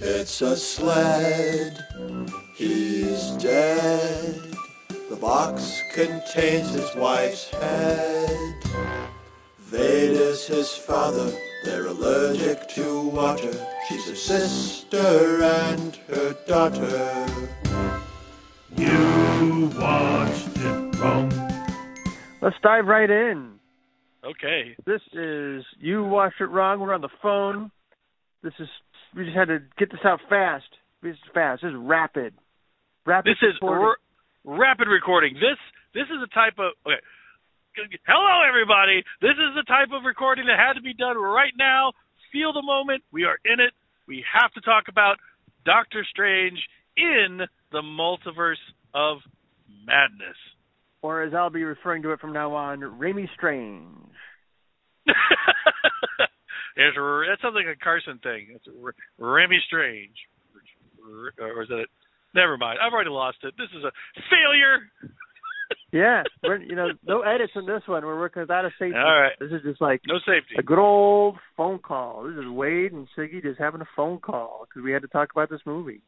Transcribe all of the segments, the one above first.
It's a sled. He's dead. The box contains his wife's head. Vader's his father. They're allergic to water. She's a sister and her daughter. You watched it wrong. Let's dive right in. Okay. This is you watched it wrong. We're on the phone. This is we just had to get this out fast. This is fast. This is rapid. Rapid. This is r- rapid recording. This this is a type of okay. Hello, everybody. This is the type of recording that had to be done right now. Feel the moment. We are in it. We have to talk about Doctor Strange in the multiverse of madness. or as I'll be referring to it from now on, Raimi Strange. It's, that sounds like a Carson thing. It's Raimi Strange, or is that it? Never mind. I've already lost it. This is a failure. Yeah, we're, you know, no edits in this one. We're working without a safety. All right. This is just like No safety. a good old phone call. This is Wade and Siggy just having a phone call because we had to talk about this movie.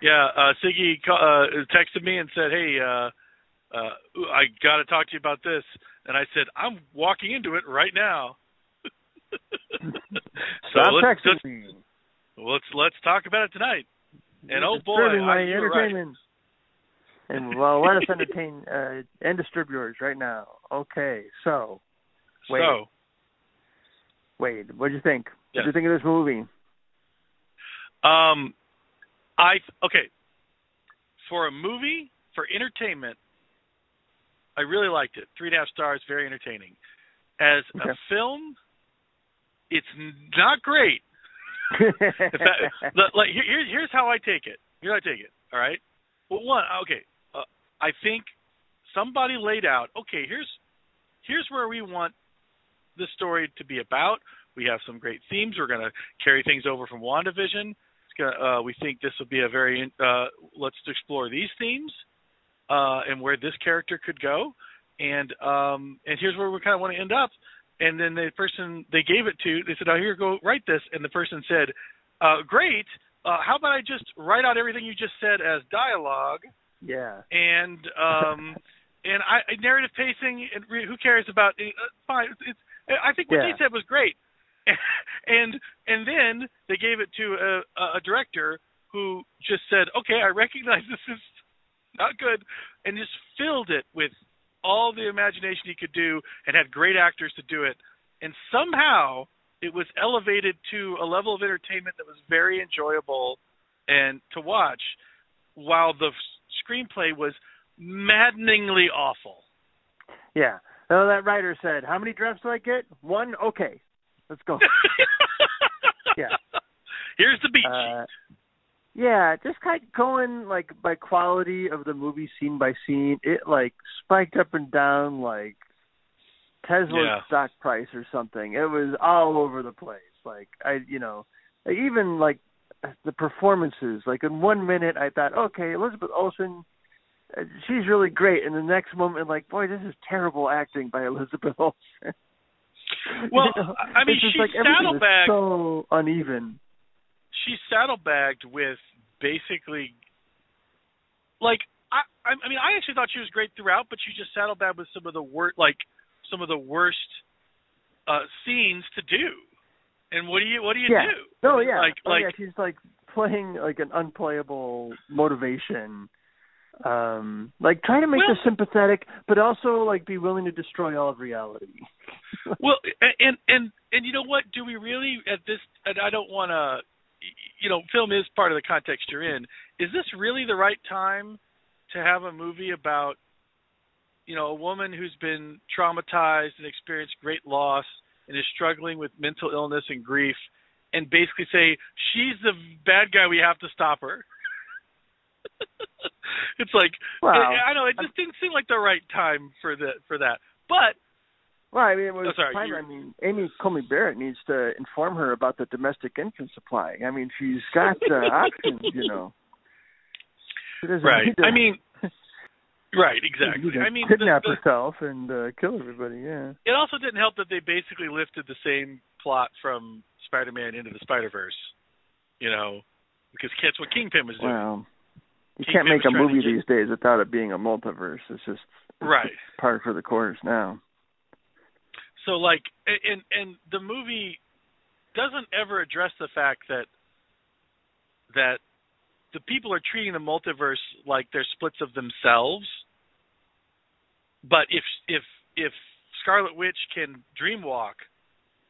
Yeah, uh, Siggy uh, texted me and said, "Hey, uh, uh, I got to talk to you about this." And I said, "I'm walking into it right now." so Stop let's, texting let's let's let's talk about it tonight. And oh boy, I, you right. And well, let us entertain uh, and distributors right now. Okay, so Wade, So Wade, what do you think? Yeah. What do you think of this movie? Um, I okay. For a movie, for entertainment, I really liked it. Three and a half stars, very entertaining. As Okay. a film, it's not great. Fact, like here, here- here's how I take it. Here's how I take it. All right. Well, one, okay. Uh, I think somebody laid out. Okay, here's here's where we want the story to be about. We have some great themes. We're going to carry things over from WandaVision. It's gonna, uh, we think this will be a very uh, let's explore these themes uh, and where this character could go. And um, and here's where we kind of want to end up. And then the person they gave it to, they said, "Oh, here, go write this." And the person said, uh, "Great. Uh, how about I just write out everything you just said as dialogue?" yeah. and um and I narrative pacing and re- who cares about uh, fine it's, it's I think what Yeah. they said was great and and then they gave it to a, a director who just said okay I recognize this is not good and just filled it with all the imagination he could do and had great actors to do it and somehow it was elevated to a level of entertainment that was very enjoyable and to watch while the screenplay was maddeningly awful. Yeah. Oh, that writer said, "How many drafts do I get? One. Okay, let's go." Yeah. Here's the beat Uh, yeah, just kind of going like by quality of the movie scene by scene. It like spiked up and down like Tesla's Yeah. stock price or something. It was all over the place. Like I, you know, even like the performances. Like in one minute, I thought, okay, Elizabeth Olsen, uh, she's really great, and the next moment, like, boy, this is terrible acting by Elizabeth Olsen. Well, You know, I mean, it's just she's like saddlebagged. so uneven. She's saddlebagged with basically, like I, I mean, I actually thought she was great throughout, but she just saddlebagged with some of the worst, like some of the worst uh scenes to do. And what do you what do you yeah. do? Oh yeah. Like oh, like yeah. She's like playing like an unplayable motivation. Um, like trying to make Well- her sympathetic, but also like be willing to destroy all of reality. Well, and and and you know what? Do we really at this? And I don't want to. You know, film is part of the context you're in. Is this really the right time to have a movie about, you know, a woman who's been traumatized and experienced great loss and is struggling with mental illness and grief, and basically say she's the bad guy. We have to stop her. it's like Well, I, I know it just didn't seem like the right time for the for that. But Well, I mean, it was Oh, sorry. I mean, Amy Coney Barrett needs to inform her about the domestic infant supply. I mean, she's got uh, options, you know. Right i mean Right, exactly. I mean, kidnap the, the, herself and uh, kill everybody. Yeah. It also didn't help that they basically lifted the same plot from Spider-Man into the Spider-Verse. You know, because that's what Kingpin was doing. Well, you Kingpin can't make a movie these days without it being a multiverse. It's just it's Right. just par for the course now. So like, and and the movie doesn't ever address the fact that that the people are treating the multiverse like they're splits of themselves. But if if if Scarlet Witch can dreamwalk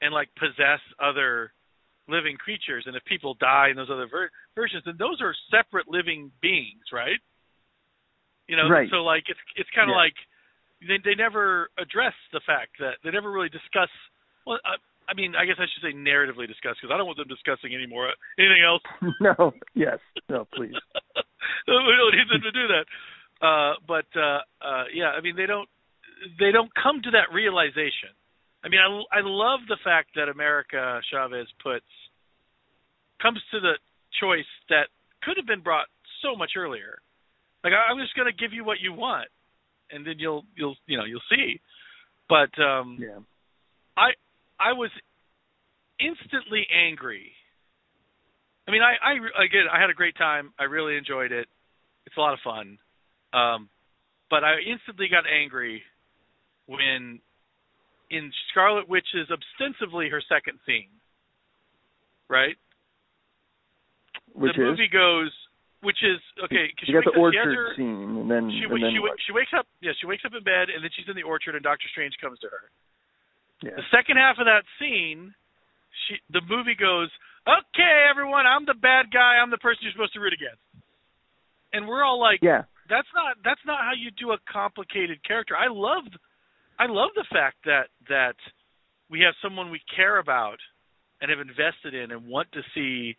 and like possess other living creatures, and if people die in those other ver- versions, then those are separate living beings, right? You know, Right. so like it's it's kind of Yeah. like they they never address the fact that they never really discuss. Well, I, I mean, I guess I should say narratively discuss because I don't want them discussing anymore anything else. no. Yes. No. Please. we don't need them to do that. Uh, but uh, uh, yeah, I mean, they don't they don't come to that realization. I mean, I I love the fact that America Chavez puts comes to the choice that could have been brought so much earlier. Like I, I'm just going to give you what you want, and then you'll you'll you know you'll see. But um, Yeah. I I was instantly angry. I mean, I I again I had a great time. I really enjoyed it. It's a lot of fun. Um, but I instantly got angry when in Scarlet Witch's ostensibly her second scene, right? Which the is movie goes, which is okay. 'cause she got the orchard her- scene, and then she and then she, she wakes up. Yeah, she wakes up in bed, and then she's in the orchard, and Doctor Strange comes to her. yeah. The second half of that scene, she the movie goes, "Okay, everyone, I'm the bad guy. I'm the person you're supposed to root against." And we're all like, Yeah. "That's not that's not how you do a complicated character." I love I love the fact that that we have someone we care about and have invested in and want to see,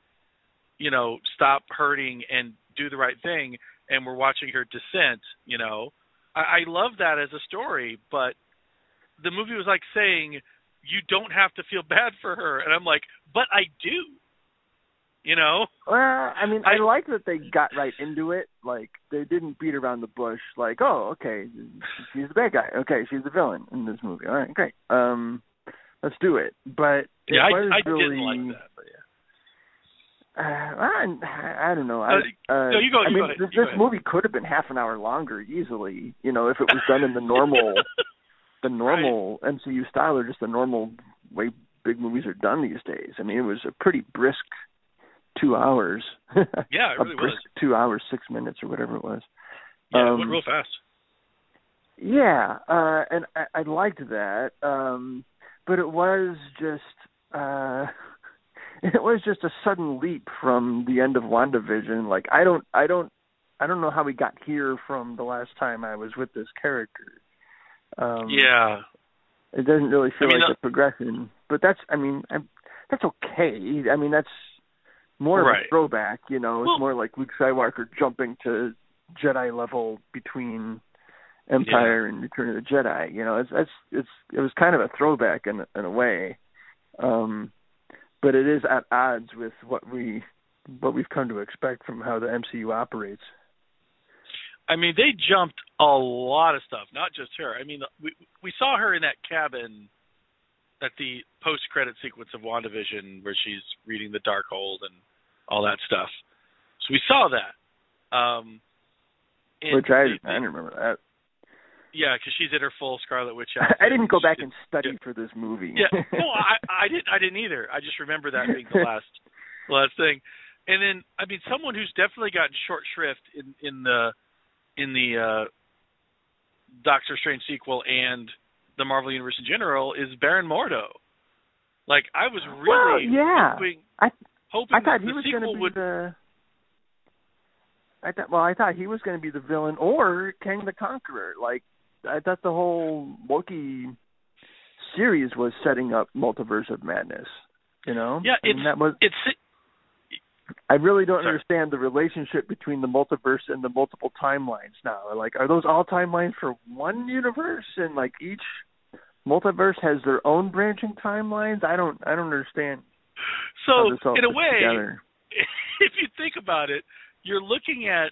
you know, stop hurting and do the right thing and we're watching her descent, you know. I, I love that as a story, but the movie was like saying you don't have to feel bad for her and I'm like, but I do. You know? Well, I mean, I, I- like that they got right into it. Like they didn't beat around the bush. Like, oh, okay, she's the bad guy. Okay, she's the villain in this movie. All right, great. Um, let's do it. But it yeah, was I, I really, didn't like that, but yeah. Uh, I, I don't know. I, Uh, no, you go- I you mean, go ahead, this, this movie could have been half an hour longer easily. You know, if it was done in the normal, the normal MCU style, or just the normal way big movies are done these days. I mean, it was a pretty brisk two hours. Yeah, it a really brisk was. two hours, six minutes, or whatever it was. Yeah, it Um, went real fast. Yeah, uh and I, I liked that. Um but it was just uh it was just a sudden leap from the end of WandaVision. Like I don't I don't I don't know how we got here from the last time I was with this character. Um yeah. It doesn't really feel I mean, like uh, a progression. But that's I mean, I'm, that's okay. I mean, that's more of a throwback, you know. It's Well- more like Luke Skywalker jumping to Jedi level between Empire and Return of the Jedi. You know, it's it's it's it was kind of a throwback in in a way, um, but it is at odds with what we what we've come to expect from how the MCU operates. I mean, they jumped a lot of stuff, not just her. I mean, we we saw her in that cabin at the post credit sequence of WandaVision where she's reading the Darkhold and all that stuff. So we saw that. Um which I I didn't remember that. Yeah, because she's in her full Scarlet Witch I didn't go back and study yeah. for this movie. yeah, no, I I didn't I didn't either. I just remember that being the last the last thing. And then I mean someone who's definitely gotten short shrift in in the in the uh Doctor Strange sequel and the Marvel Universe in general is Baron Mordo. Like I was Well, really yeah. hoping I hoping I thought he was going to be would the. I thought well, I thought he was going to be the villain or Kang the Conqueror. Like I thought the whole Loki series was setting up multiverse of madness. You know, Yeah, it's- that was. it's I really don't Sorry. understand the relationship between the multiverse and the multiple timelines now. Like, are those all timelines for one universe, and like each multiverse has their own branching timelines? I don't, I don't understand so in a way together. if you think about it, you're looking at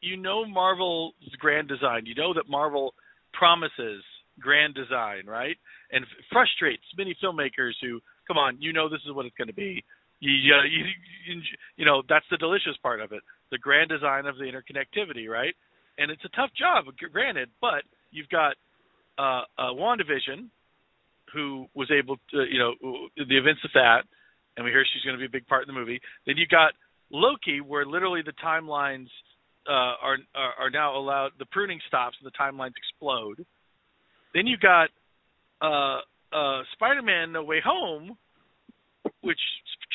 you know Marvel's grand design. You know that Marvel promises grand design, right? And frustrates many filmmakers who, come on, you know this is what it's going to be. You, you, you, you know that's the delicious part of it, the grand design of the interconnectivity, right? And it's a tough job, granted, but you've got uh, uh, WandaVision, who was able to, you know, the events of that, and we hear she's going to be a big part in the movie. Then you got Loki, where literally the timelines uh, are, are are now allowed, the pruning stops and the timelines explode. Then you got uh, uh, Spider-Man: No Way Home, which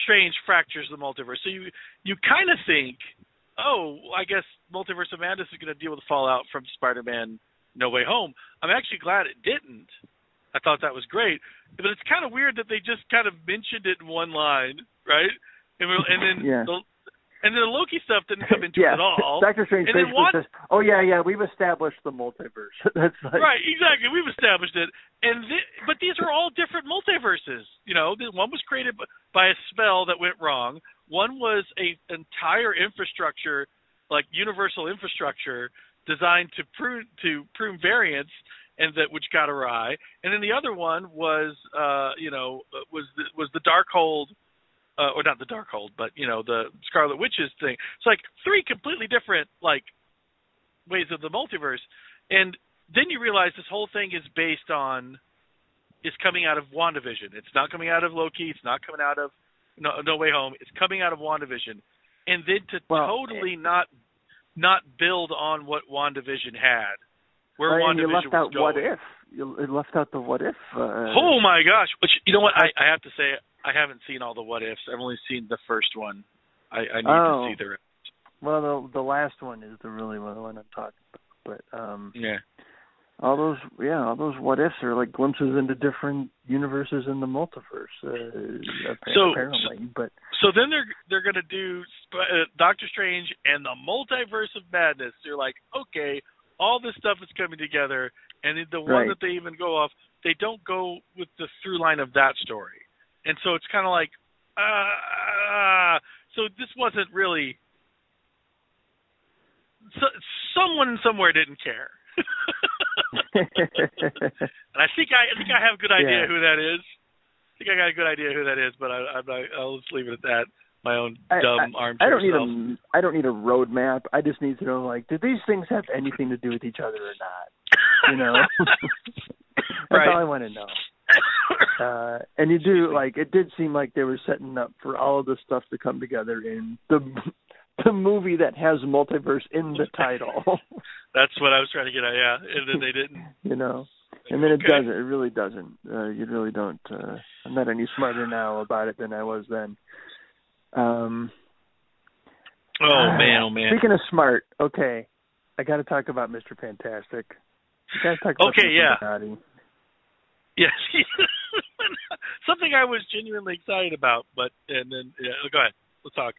Strange fractures the multiverse. So you you kind of think, oh, I guess Multiverse of Madness is going to deal with the fallout from Spider-Man: No Way Home. I'm actually glad it didn't. I thought that was great, but it's kind of weird that they just kind of mentioned it in one line, right? And, and then yeah. the, and then the Loki stuff didn't come into yeah. it at all. Doctor Strange and then basically Wanda, says, "Oh yeah, yeah, we've established the multiverse." That's like, right, exactly. We've established it, and th- but these are all different multiverses. You know, one was created by a spell that went wrong. One was a entire infrastructure, like universal infrastructure, designed to prune to prune variants, and that which got awry. And then the other one was, uh, you know, was the, was the Darkhold uh, or not the Darkhold, but you know the Scarlet Witches thing. It's like three completely different like ways of the multiverse, and then you realize this whole thing is based on is coming out of WandaVision. It's not coming out of Loki. It's not coming out of No, no Way Home. It's coming out of WandaVision, and then to Well, totally not not build on what WandaVision had, where Right, WandaVision and you left was out going. what if. You it left out the what if. Uh, Oh my gosh! Which you know what I, I have to say I haven't seen all the what ifs. I've only seen the first one. I, I need Oh. to see the rest. Well, the the last one is the really one I'm talking about. But um, Yeah. all those yeah, all those what ifs are like glimpses into different universes in the multiverse. Uh, So- apparently, but So then they're they're gonna do uh, Doctor Strange and the Multiverse of Madness. They're like, okay, all this stuff is coming together, and the one Right. that they even go off, they don't go with the through line of that story, and so it's kind of like, uh, uh, so this wasn't really. So, someone somewhere didn't care. And I think I, I think I have a good idea Yeah. who that is. I think I got a good idea who that is, but I, I'm not, I'll just leave it at that. My own dumb I, armchair I don't need self. a I don't need a roadmap. I just need to know like, do these things have anything to do with each other or not? You know, that's Right. all I want to know. Uh, and you do like it did seem like they were setting up for all of this stuff to come together in the the movie that has multiverse in the title. That's what I was trying to get at. Yeah, and then they didn't. you know, and then it Okay. doesn't. It really doesn't. Uh, you really don't. Uh, I'm not any smarter now about it than I was then. Um, Oh man, oh man. Speaking of smart, okay, I got to talk about Mr. Fantastic. I got to talk about Okay, Mr. yeah. Yes. Something I was genuinely excited about, but and then yeah, go ahead. Let's talk.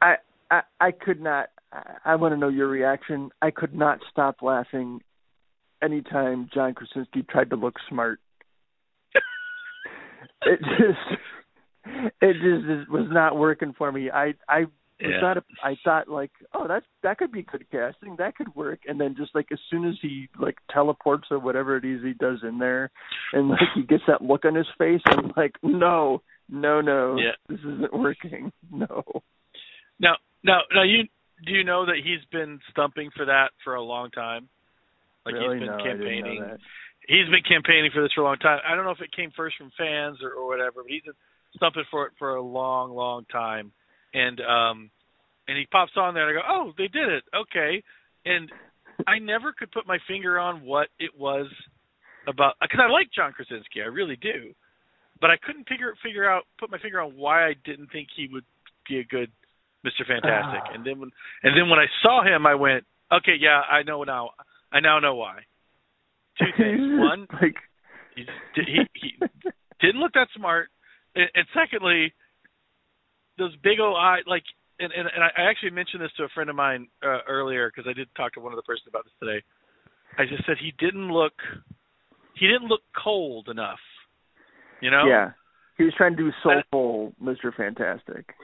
I, I I could not. I, I want to know your reaction. I could not stop laughing anytime John Krasinski tried to look smart. it just it just was not working for me. I I was Yeah. not. A, I thought like, oh, that's that could be good casting. That could work. And then just like as soon as he like teleports or whatever it is he does in there, and like he gets that look on his face, I'm like, no, no, no, Yeah. this isn't working. No. Now, now, now, you do you know that he's been stumping for that for a long time? Like really? he's been no, campaigning. He's been campaigning for this for a long time. I don't know if it came first from fans or, or whatever, but he's been stumping for it for a long, long time. And um, and he pops on there, and I go, oh, they did it, okay. And I never could put my finger on what it was about because I like John Krasinski, I really do, but I couldn't figure figure out put my finger on why I didn't think he would be a good Mr. Fantastic. Ah. and then when and then when I saw him, I went, okay, yeah, I know now. I now know why. Two things. One, like he he, he didn't look that smart, and, and secondly, those big old eye like. And, and and I actually mentioned this to a friend of mine uh, earlier because I did talk to one of the persons about this today. I just said he didn't look he didn't look cold enough. You know? yeah, he was trying to do soulful Mr. Fantastic.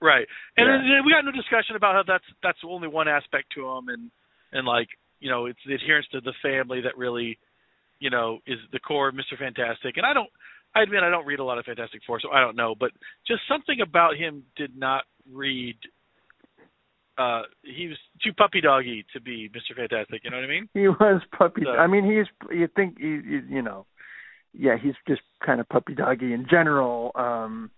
Right. And Yeah. then we got no discussion about how that's that's only one aspect to him and and like you know it's the adherence to the family that really you know is the core of Mr. Fantastic. And I don't I admit I don't read a lot of Fantastic Four, so I don't know, but just something about him did not read uh he was too puppy doggy to be Mr. Fantastic, you know what I mean? He was puppy. So- I mean, he's you think he, you, you know, yeah, he's just kind of puppy doggy in general. Um,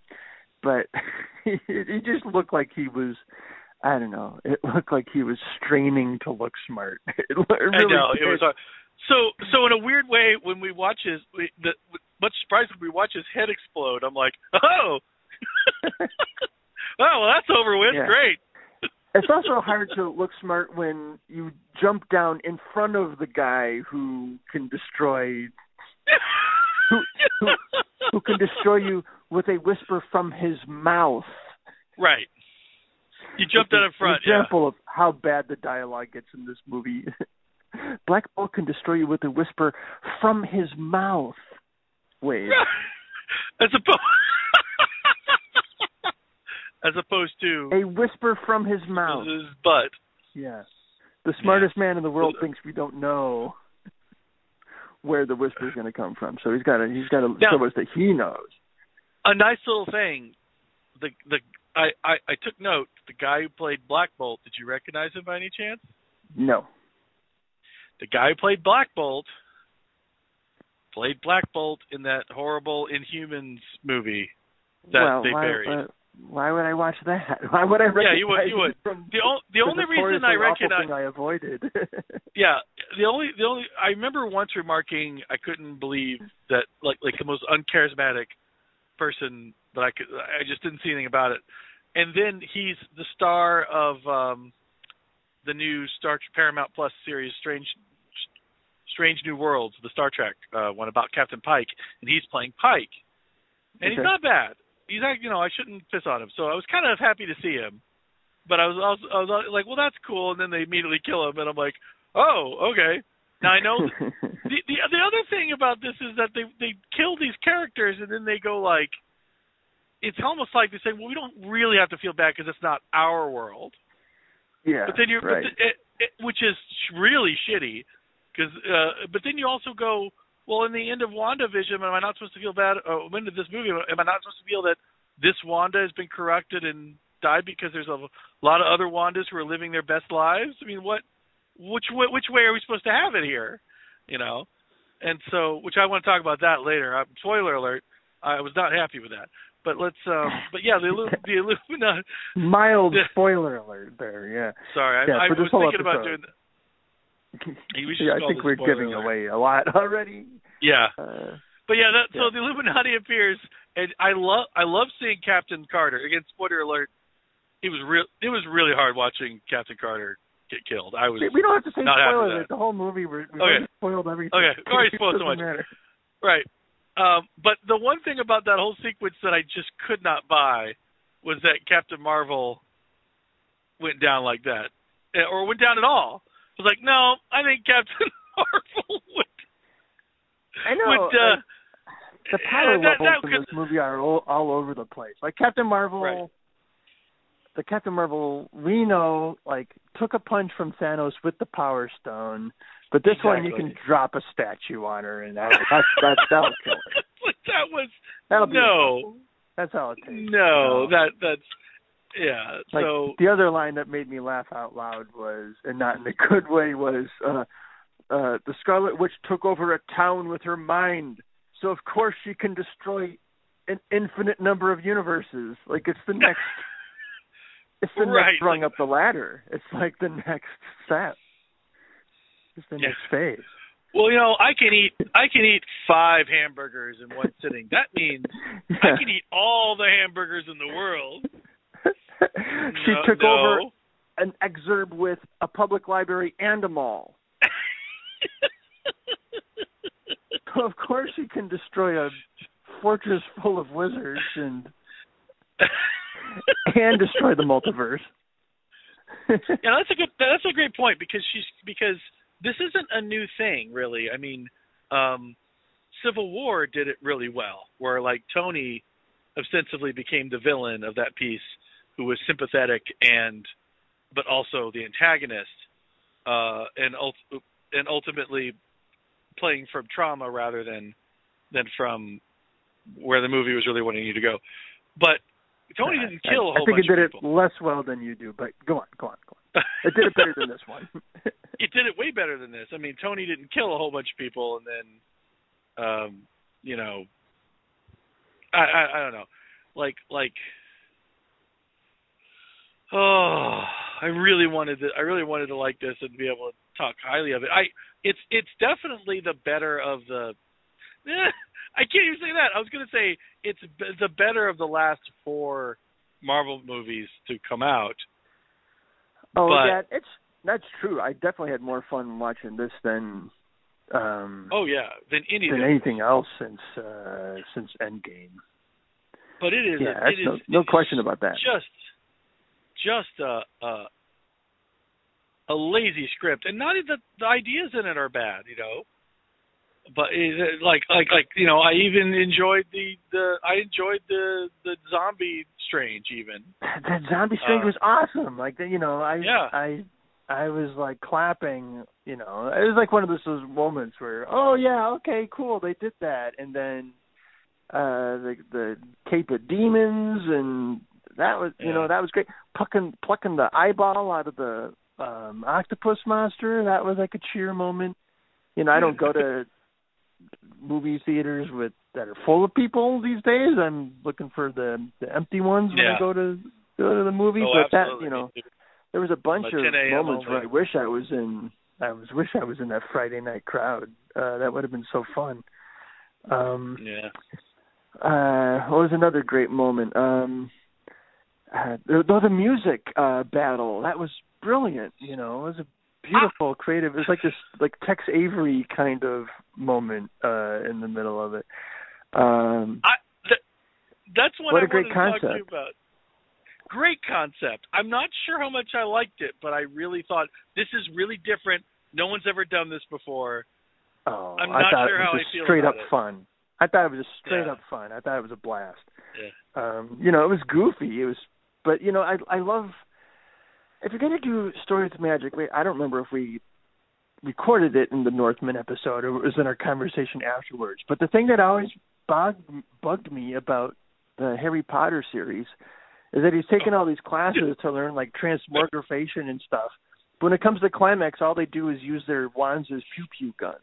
but he, he just looked like he was. I don't know. It looked like he was straining to look smart. It, really I know it was. So so in a weird way, when we watch his, we, the, much surprised when we watch his head explode. I'm like, oh, oh, well that's over with. Yeah. Great. It's also hard to look smart when you jump down in front of the guy who can destroy who, who, who can destroy you with a whisper from his mouth. right. You jumped out in an front. Yeah. example of how bad the dialogue gets in this movie. Black Bolt can destroy you with a whisper from his mouth. Wait, As opposed. As opposed to a whisper from his mouth. his butt. Yeah, the smartest man in the world thinks we don't know where the whisper is going to come from. So he's got to he's got to show us that he knows. A nice little thing. The the I, I I took note. The guy who played Black Bolt. Did you recognize him by any chance? No, The guy who played Black Bolt played Black Bolt in that horrible Inhumans movie that well, they why, buried. why, why would I watch that? Why would I recognize Yeah, you would- you would. from the o- the only reason I recognize I avoided? Yeah, the only the only I remember once remarking I couldn't believe that like like the most uncharismatic person that I could I just didn't see anything about it. And then he's the star of um the new Star Paramount Plus series Strange Strange New Worlds, the Star Trek uh one about Captain Pike and he's playing Pike. And he's not bad. He's you know, I shouldn't piss on him. So I was kind of happy to see him. But I was was, I was like, well that's cool and then they immediately kill him and I'm like, "Oh, okay." Now I know the, the the other thing about this is that they they kill these characters and then they go like it's almost like they say well we don't really have to feel bad because it's not our world yeah, but then you're right. but the, it, it, which is really shitty because uh but then you also go well in the end of WandaVision am I not supposed to feel bad? Uh, when did this movie am I not supposed to feel that this Wanda has been corrupted and died because there's a lot of other Wandas who are living their best lives? I mean what which way, which way are we supposed to have it here? You know? And so which I want to talk about that later. Uh, spoiler alert I was not happy with that. But let's um but yeah the the Illuminati Mild spoiler alert there. Yeah. sorry I, Yeah, I this was thinking about doing Hey, we should yeah, I think we're giving alert. away a lot already. yeah Uh, But yeah, that, so the Illuminati appears, and I love I love seeing Captain Carter. Again, spoiler alert, it was real. It was really hard watching Captain Carter get killed. I was we don't have to say not happy spoiler alert. The whole movie we're, we've Okay. spoiled everything. Okay, already spoiled so much. matter. right. Um, but the one thing about that whole sequence that I just could not buy was that Captain Marvel went down like that, Eh, or went down at all. Was like, no, I think Captain Marvel would. I know. Would, uh, the power that- levels that in this movie are all, all over the place. Like Captain Marvel, Right. the Captain Marvel we know like took a punch from Thanos with the Power Stone, but this one you can drop a statue on her and that, that's that's that'll kill her. Like, that was That'll be no. that's all it takes. No, that that's yeah. Like so the other line that made me laugh out loud was, and not in a good way, was uh uh the Scarlet Witch took over a town with her mind, so of course she can destroy an infinite number of universes. Like it's the next it's the Right, next rung up the ladder. It's like the next step. It's the Yeah. next phase. well, you know, I can eat I can eat five hamburgers in one sitting. That means I can eat all the hamburgers in the world. She No- took no. over an exurb with a public library and a mall. of course she can destroy a fortress full of wizards and and destroy the multiverse. yeah, that's a good that's a great point because she's because this isn't a new thing really. I mean, um Civil War did it really well where like Tony ostensibly became the villain of that piece who was sympathetic and but also the antagonist. uh, and ult- and ultimately playing from trauma rather than than from where the movie was really wanting you to go. But Tony didn't kill a whole I think it did it less well than you do, but go on, go on, go on. It did it better than this one. it did it way better than this. I mean, Tony didn't kill a whole bunch of people, and then, um, you know, I, I I don't know, like like, oh, I really wanted to I really wanted to like this and be able to talk highly of it. I it's it's definitely the better of the. Eh, I can't even say that. I was going to say it's b- the better of the last four Marvel movies to come out. oh But- yeah, it's that's true. I definitely had more fun watching this than um Oh yeah, than any than anything else since uh since Endgame. But it is Yeah, a, it no, is no question about that. Just just a a, a lazy script, and not that the ideas in it are bad, you know. But it, like like like you know, I even enjoyed the the I enjoyed the the zombie strange even. that zombie strange Uh, was awesome. Like you know, I Yeah. I I was like clapping. You know, it was like one of those, those moments where, oh yeah, okay, cool, they did that, and then uh the the Cape of Demons, and that was you know that was great. Plucking plucking the eyeball out of the um octopus monster, that was like a cheer moment. You know, I don't go to movie theaters with that are full of people these days. I'm looking for the the empty ones when Yeah. I go to go to the movies. oh, but that you know, there was a bunch Like of moments where I wish I was in. I was wish I was in that Friday night crowd. Uh, that would have been so fun. Um, yeah. uh, what was another great moment? Um, uh, the, the music uh, battle that was brilliant. You know, it was a beautiful, creative. It was like this like Tex Avery kind of moment uh, in the middle of it. Um, I th- that's what, What I a great wanted to talk to you concept. about. Great concept. I'm not sure how much I liked it, but I really thought this is really different. No one's ever done this before. oh, I'm I not thought sure it how was I just feel straight up it. fun. I thought it was just straight Yeah. up fun. I thought it was a blast. Yeah. um you know it was goofy it was but you know i i love if you're going to do stories with magic wait i don't remember if we recorded it in the northman episode or it was in our conversation afterwards but the thing that always bugged bugged me about the harry potter series is that he's taken all these classes to learn like transmogrification and stuff but when it comes to climax all they do is use their wands as pew pew guns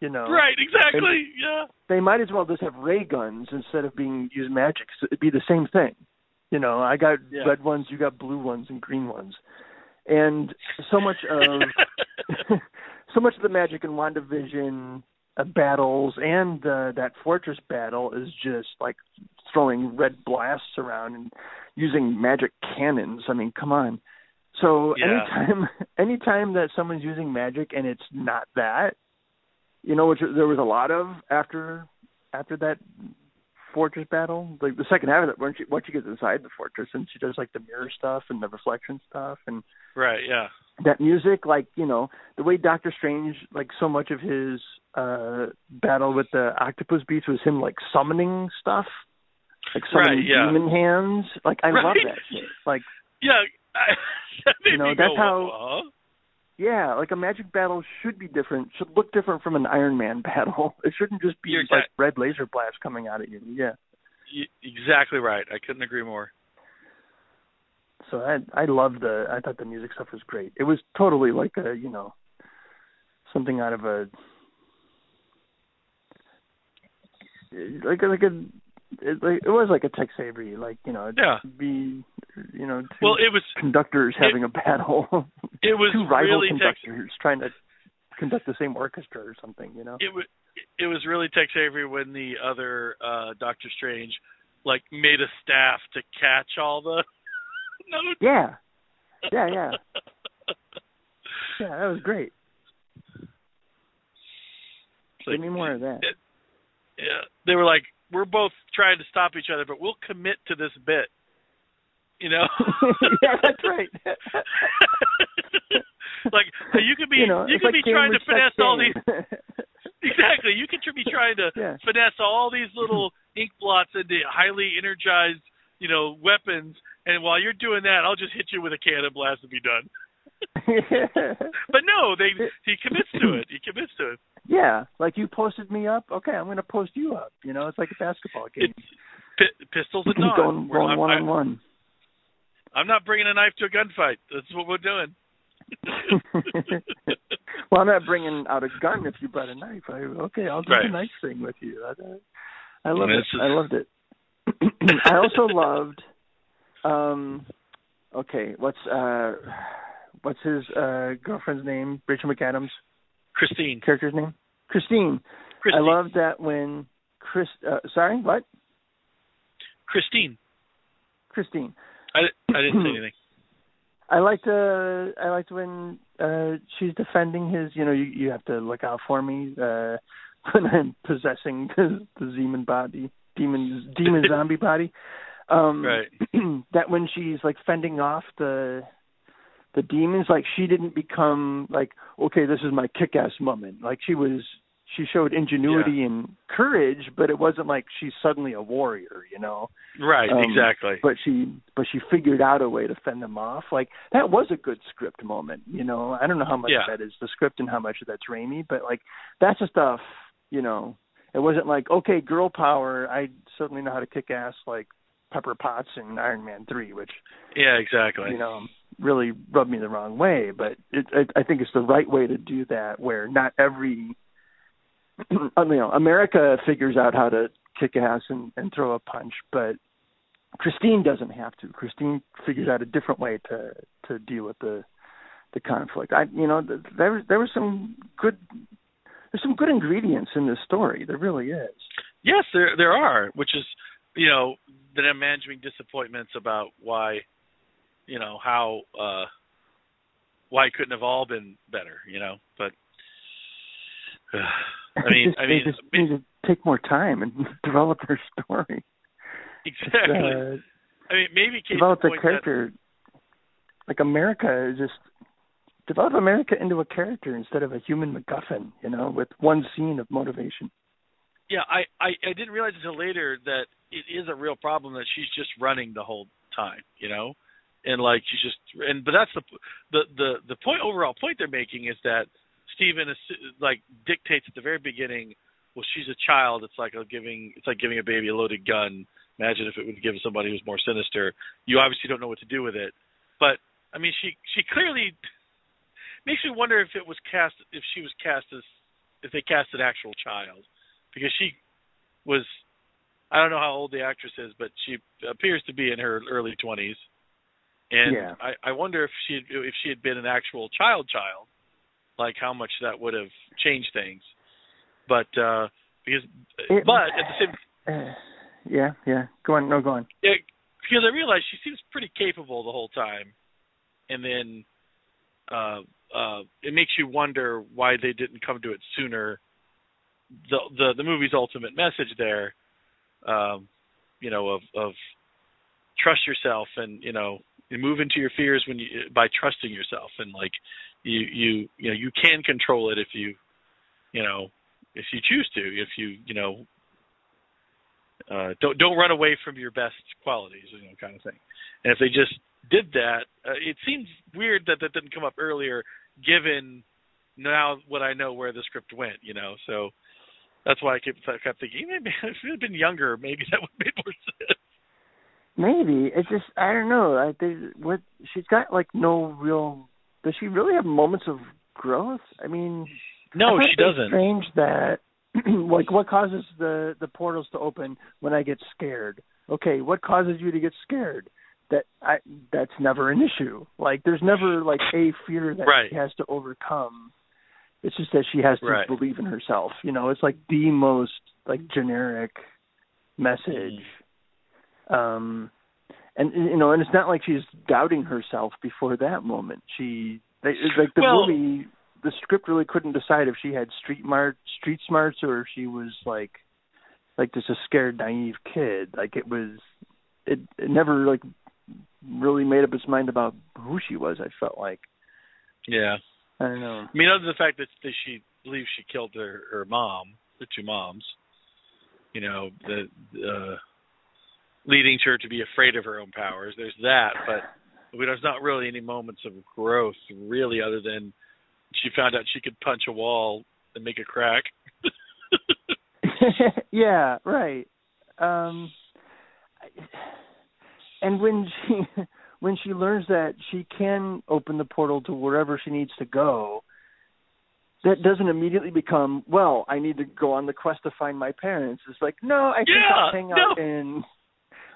you know Right, exactly. yeah. they might as well just have ray guns instead of being use magic. So it'd be the same thing. You know, I got Yeah. red ones, you got blue ones and green ones. And so much of so much of the magic in WandaVision uh, battles and uh, that fortress battle is just like throwing red blasts around and using magic cannons. I mean, come on. So Yeah. anytime anytime that someone's using magic and it's not that, you know, which there was a lot of after after that fortress battle. Like the second half of it, once you once you get inside the fortress, and she does like the mirror stuff and the reflection stuff, and right, yeah. that music, like you know, the way Doctor Strange, like so much of his uh battle with the octopus beast was him like summoning stuff, like summoning Right, yeah. demon hands. Like I love that shit. Like Yeah. I, You know, that's how- uh-huh. Yeah, like a magic battle should be different. Should look different from an Iron Man battle. It shouldn't just be like red laser blasts coming out at you. Yeah. Y- exactly right. I couldn't agree more. So I I loved the I thought the music stuff was great. It was totally like a you know something out of a like like a it, like, it was like a Tex Avery like you know Yeah. be you know two Well, it was conductors it- having a battle. it was two rival really Tex conductors trying to conduct the same orchestra or something you know? It was it was really Tex Avery when the other uh Doctor Strange like made a staff to catch all the notes. yeah. Yeah yeah. Yeah that was great. It's give me more of that. Yeah, they were like, we're both trying to stop each other, but we'll commit to this bit. You know? yeah that's right like you could be you know, you could like be trying to finesse all these exactly. You could be trying to yeah. finesse all these little ink blots into highly energized, you know, weapons. And while you're doing that, I'll just hit you with a cannon blast and be done. but no, they he commits to it. He commits to it. Yeah, like you posted me up. Okay, I'm going to post you up. You know, it's like a basketball game. It's pi- pistols and dawn. going We're- going I'm- one I- on one. I'm not bringing a knife to a gunfight. That's what we're doing. well, I'm not bringing out a gun if you brought a knife. I, okay, I'll do Right. the knife thing with you. I, I love it. it's I loved it. I also loved. um Okay, what's uh what's his uh girlfriend's name? Rachel McAdams Christine. character's name? Christine. Christine. I love that when Chris. Uh, sorry, what? Christine. Christine. I, I didn't say anything. I liked uh I liked when uh she's defending his you know, you you have to look out for me uh when I'm possessing the, the demon body demon demon zombie body. Um Right. that when she's like fending off the the demons, like she didn't become like, okay, this is my kick ass moment. Like she was she showed ingenuity and courage, but it wasn't like she's suddenly a warrior, you know Right. um, exactly. but she but she figured out a way to fend them off. Like that was a good script moment, you know. I don't know how much Yeah. of that is the script and how much of that's Raimi, but like that's the stuff, you know. It wasn't like, okay, girl power, I certainly know how to kick ass like Pepper Potts in Iron Man three, which, yeah. Exactly. you know, really rubbed me the wrong way. But it, I, I think it's the right way to do that where not every you know, America figures out how to kick ass and, and throw a punch, but Christine doesn't have to. Christine figures out a different way to to deal with the the conflict. I you know th- there was there was some good there's some good ingredients in this story. There really is. Yes, there there are, which is you know them managing disappointments about why you know how uh why it couldn't have all been better, you know. But I mean, Just- I mean, they just need to take more time and develop their story. exactly. Uh, I mean, maybe develop the character. Like America is just develop America into a character instead of a human MacGuffin. You know, with one scene of motivation. Yeah, I, I I didn't realize until later that it is a real problem that she's just running the whole time, you know, and like she's just and but that's the the the the point overall point they're making is that Stephen is like dictates at the very beginning. Well, she's a child. It's like a giving. It's like giving a baby a loaded gun. Imagine if it would give somebody who's more sinister. You obviously don't know what to do with it. But I mean, she she clearly makes me wonder if it was cast if she was cast as if they cast an actual child because she was I don't know how old the actress is, but she appears to be in her early twenties. And Yeah. I, I wonder if she if she had been an actual child child, like how much that would have changed things. But uh because It- but at the same yeah, yeah. Go on. No, go on. yeah, because I realized she seems pretty capable the whole time, and then uh, uh, it makes you wonder why they didn't come to it sooner. The the the movie's ultimate message there, um, you know, of of trust yourself and you know you move into your fears when you by trusting yourself and like you you you know you can control it if you you know if you choose to if you you know uh, don't don't run away from your best qualities, you know, kind of thing. And if they just did that, uh, it seems weird that that didn't come up earlier, given now what I know where the script went, you know. So that's why I kept kept thinking maybe if it had been younger, maybe that would make more sense. Maybe it's just I don't know. I think what she's got like no real. Does she really have moments of growth? I mean, No, I she doesn't. Strange that like what causes the the portals to open when I get scared? Okay, what causes you to get scared? That I that's never an issue. Like there's never like a fear that Right. she has to overcome. It's just that she has to Right. believe in herself. You know, it's like the most like generic message. Um and you know, and it's not like she's doubting herself before that moment. She they, like the Well- movie the script really couldn't decide if she had street mart street smarts or if she was like like just a scared naive kid like it was it, it never like really made up its mind about who she was i felt like Yeah. i don't know I mean, other than the fact that, that she believes she killed her her mom, the two moms, you know, the uh, leading her to be afraid of her own powers. There's that, but there's not really any moments of growth, really, other than she found out she could punch a wall and make a crack. yeah, right. Um and when she when she learns that she can open the portal to wherever she needs to go, that doesn't immediately become, well, I need to go on the quest to find my parents. It's like, no, I think Yeah, I'll hang out no. in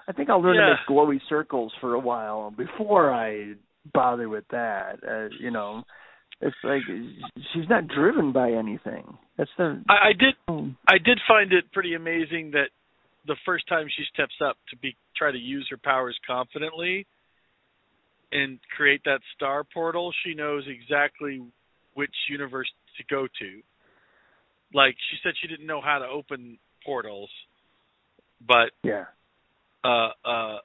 I think I'll learn Yeah. to make glowy circles for a while before I bother with that. Uh, you know, it's like she's not driven by anything. That's the I, I did I did find it pretty amazing that the first time she steps up to be try to use her powers confidently and create that star portal, she knows exactly which universe to go to. Like she said she didn't know how to open portals, but yeah. Uh uh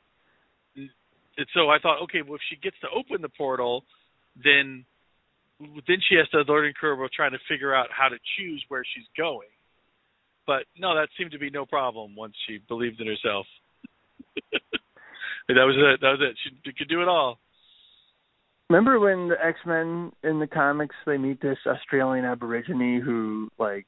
and so I thought, okay, well if she gets to open the portal, then then she has the learning curve of trying to figure out how to choose where she's going. But no, that seemed to be no problem once she believed in herself. That was it. That was it. She could do it all. Remember when the X Men in the comics they meet this Australian Aborigine who like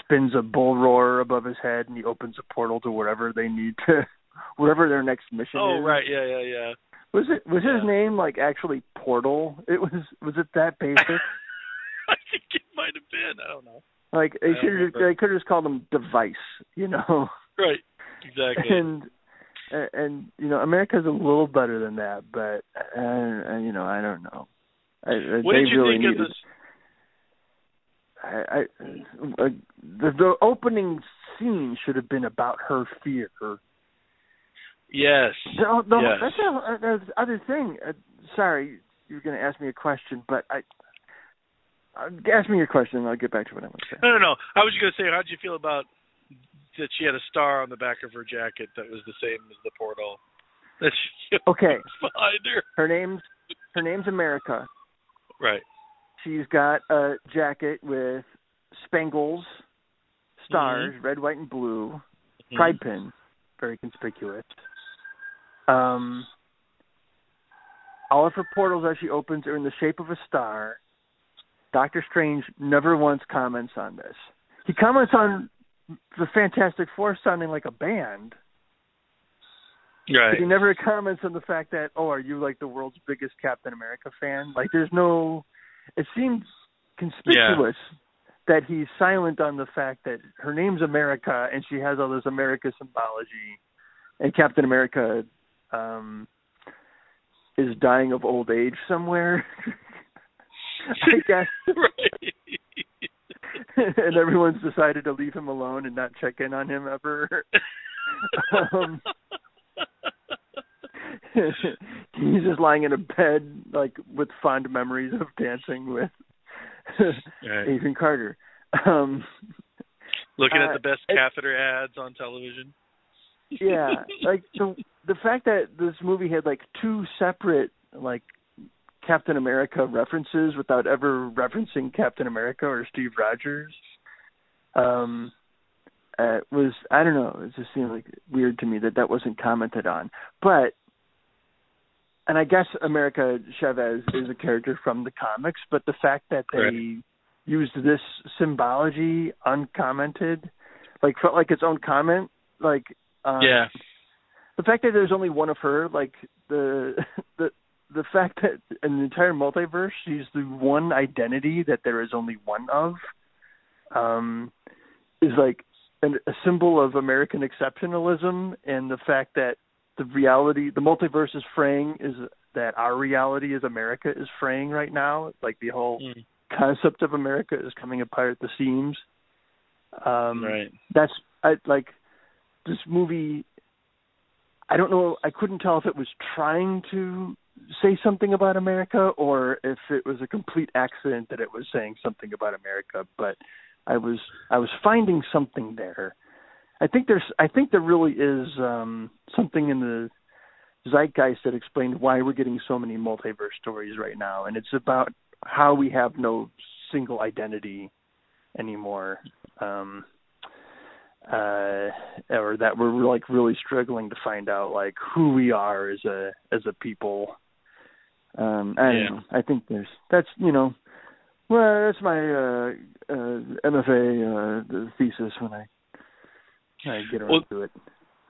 spins a bull roar above his head and he opens a portal to wherever they need to wherever their next mission Oh is. Oh right, yeah, yeah, yeah. Was it was his name like actually Portal? It was was it that basic? I think it might have been. I don't know. like they should they could have just called him Device, you know. Right. Exactly. and and and, you know America's a little better than that, but uh, uh, you know I don't know. I, I- what did you really think of this? I, I uh, the the opening scene should have been about her fear. Yes. The, the, Yes. That's the other thing. Uh, sorry, you were going to ask me a question, but I. Uh, ask me your question, and I'll get back to what I want to say. No, no, no. I was just gonna say, how did you feel about that she had a star on the back of her jacket that was the same as the portal? That she Okay, behind her. her name's her name's America. Right. She's got a jacket with spangles, stars, red, white, and blue. Mhm. Pride pin, very conspicuous. Um, all of her portals as she opens are in the shape of a star. Doctor Strange never once comments on this. He comments on the Fantastic Four sounding like a band, Right. but he never comments on the fact that, oh, are you like the world's biggest Captain America fan? Like, there's no. It seems conspicuous that he's silent on the fact that her name's America and she has all this America symbology, and Captain America um is dying of old age somewhere. I guess, and everyone's decided to leave him alone and not check in on him ever. um, he's just lying in a bed, like with fond memories of dancing with Right. Agent Carter. Um, Looking Uh, at the best it- catheter ads on television. yeah, like the the fact that this movie had like two separate like Captain America references without ever referencing Captain America or Steve Rogers, um, uh, was I don't know. It just seemed like weird to me that that wasn't commented on. But and I guess America Chavez is a character from the comics, but the fact that they Right. used this symbology uncommented, like felt like its own comment, like um, yeah. the fact that there's only one of her, like the the the fact that in the entire multiverse she's the one identity that there is only one of, um, is like an, a symbol of American exceptionalism, and the fact that the reality, the multiverse is fraying, is that our reality as America is fraying right now. Like the whole Mm. concept of America is coming apart at the seams. Um, Right. that's I like this movie I don't know I couldn't tell if it was trying to say something about America or if it was a complete accident that it was saying something about America, but I was I was finding something there. I think there's I think there really is um something in the zeitgeist that explained why we're getting so many multiverse stories right now and it's about how we have no single identity anymore. Um uh or that we're like really struggling to find out like who we are as a as a people Um, I Yeah. don't know. I think there's that's you know, well, that's my uh, uh, MFA uh, thesis when I I get around Well, to it.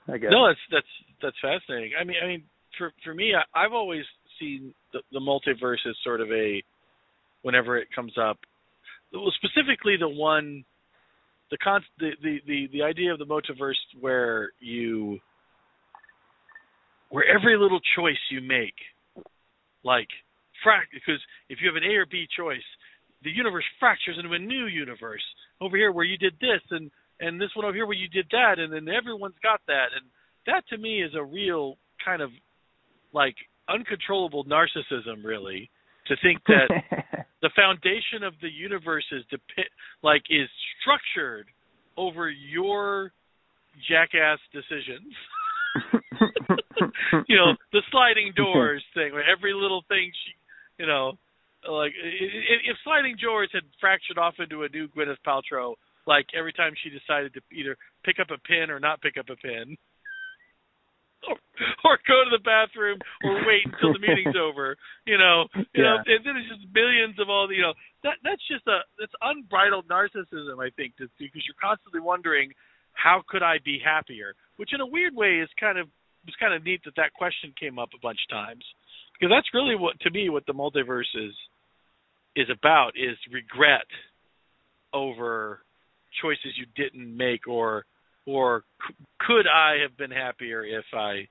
I guess. No, that's that's that's fascinating. I mean, I mean, for for me, I, I've always seen the, the multiverse as sort of a whenever it comes up. Well, specifically the one, the con, the the the, the idea of the multiverse where you, where every little choice you make, like frac, because if you have an A or B choice, the universe fractures into a new universe over here where you did this and and this one over here where you did that and then everyone's got that. And that to me is a real kind of like uncontrollable narcissism really to think that the foundation of the universe is depi- like is structured over your jackass decisions. You know the sliding doors thing where every little thing she you know like if sliding doors had fractured off into a new Gwyneth Paltrow like every time she decided to either pick up a pin or not pick up a pin or, or go to the bathroom or wait until the meeting's over you know you know and then it's just millions of all the you know that that's just a that's unbridled narcissism i think to, because you're constantly wondering how could i be happier? Which in a weird way is kind of was kind of neat that that question came up a bunch of times. Because that's really what to me what the multiverse is is about is regret over choices you didn't make or or c- could I have been happier if I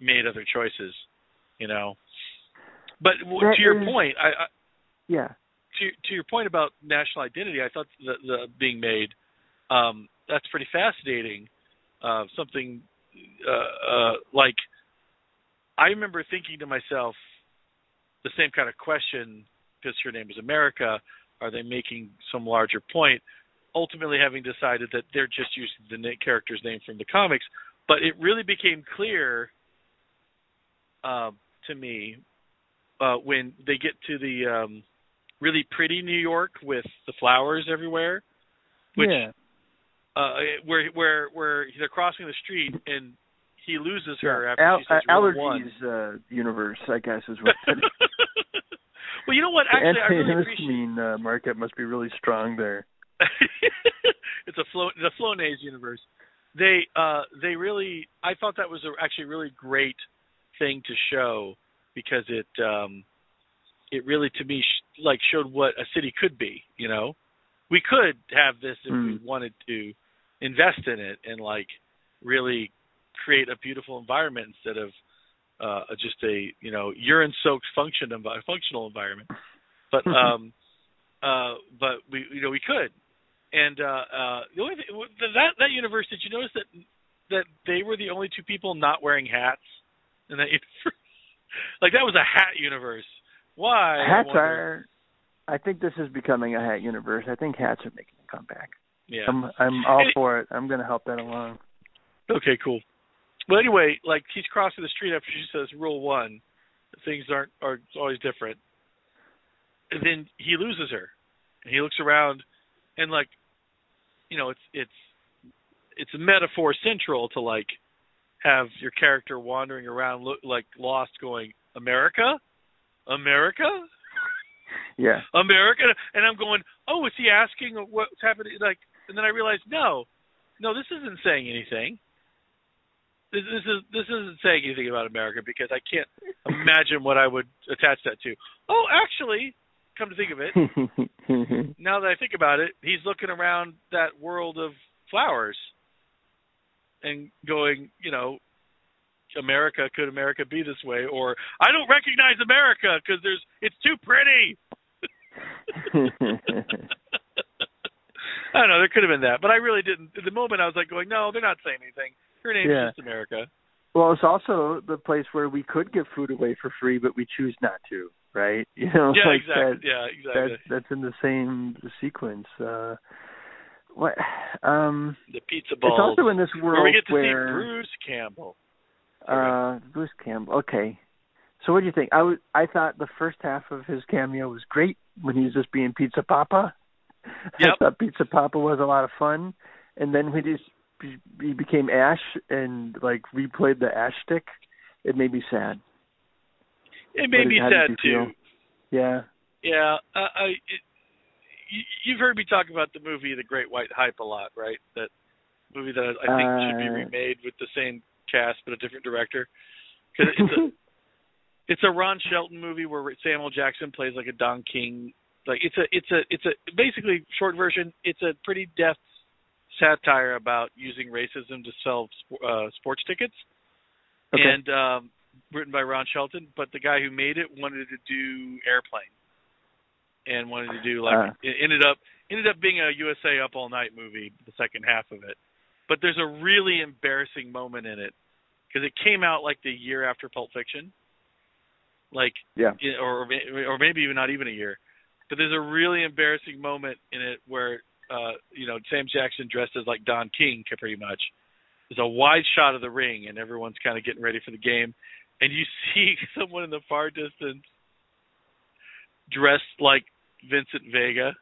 made other choices, you know. But w- to your is- point, I, I yeah. to to your point about national identity, I thought the, the being made um, that's pretty fascinating. Uh, something uh, uh, like I remember thinking to myself the same kind of question because her name is America. Are they making some larger point? Ultimately, having decided that they're just using the character's name from the comics, but it really became clear uh, to me uh, when they get to the um, really pretty New York with the flowers everywhere, which yeah. uh, where where where they're crossing the street and he loses her yeah. after Al- she says uh, allergies uh, universe, I guess, is what. well, you know what? Actually, I really appreciate. uh, market must be really strong there. it's a flow the Flonase universe. They uh they really I thought that was a, actually a really great thing to show because it um it really to me sh- like showed what a city could be, you know. We could have this if we Mm. wanted to invest in it and like really create a beautiful environment instead of uh just a, you know, urine soaked function envi- functional environment. But um uh but we you know we could and uh uh the only thing that that universe did you notice that that they were the only two people not wearing hats in that universe like that was a hat universe why hats are. I think this is becoming a hat universe. I think hats are making a comeback. yeah I'm I'm all And for it. I'm going to help that along. okay cool well anyway like he's crossing the street after she says rule one things aren't are always different and then he loses her and he looks around and like you know it's it's it's a metaphor central to like have your character wandering around look like lost going america? America? Yeah. america? And i'm going oh is he asking what's happening? Like and then i realized no no this isn't saying anything. This, this is this isn't saying anything about america because i can't imagine what i would attach that to. Oh actually come to think of it now that I think about it, he's looking around that world of flowers and going, you know, America, could America be this way? Or I don't recognize America because there's it's too pretty. I don't know. There could have been that, but I really didn't. At the moment, I was like going, no, they're not saying anything. Her name's Yeah. just America. well, it's also the place where we could give food away for free, but we choose not to, right? You know, Yeah, like exactly. that. yeah, exactly. That's that's in the same sequence. Uh, what? Um, the pizza Ball. it's also in this where world we get to where see Bruce Campbell. uh, Bruce Campbell. Okay. So what do you think? I was I thought the first half of his cameo was great when he was just being Pizza Papa. Yep. I thought Pizza Papa was a lot of fun, and then when he just he became Ash and like replayed the Ash stick, it made me sad. It made me sad too. feel? Yeah. Yeah, uh, I. It, you, you've heard me talk about the movie The Great White Hype a lot, right? That movie that I think should be Uh, remade with the same cast but a different director. Because it's a it's a Ron Shelton movie where Samuel Jackson plays like a Don King. Like it's a it's a it's a basically short version. It's a pretty deft satire about using racism to sell uh, sports tickets, Okay. and um, written by Ron Shelton. But the guy who made it wanted to do Airplane, and wanted to do like Ah. it ended up ended up being a USA Up All Night movie. The second half of it, but there's a really embarrassing moment in it because it came out like the year after Pulp Fiction, like yeah. yeah, or or maybe even not even a year. But there's a really embarrassing moment in it where uh you know Sam Jackson dressed as like Don King pretty much. There's a wide shot of the ring and everyone's kind of getting ready for the game and you see someone in the far distance dressed like Vincent Vega,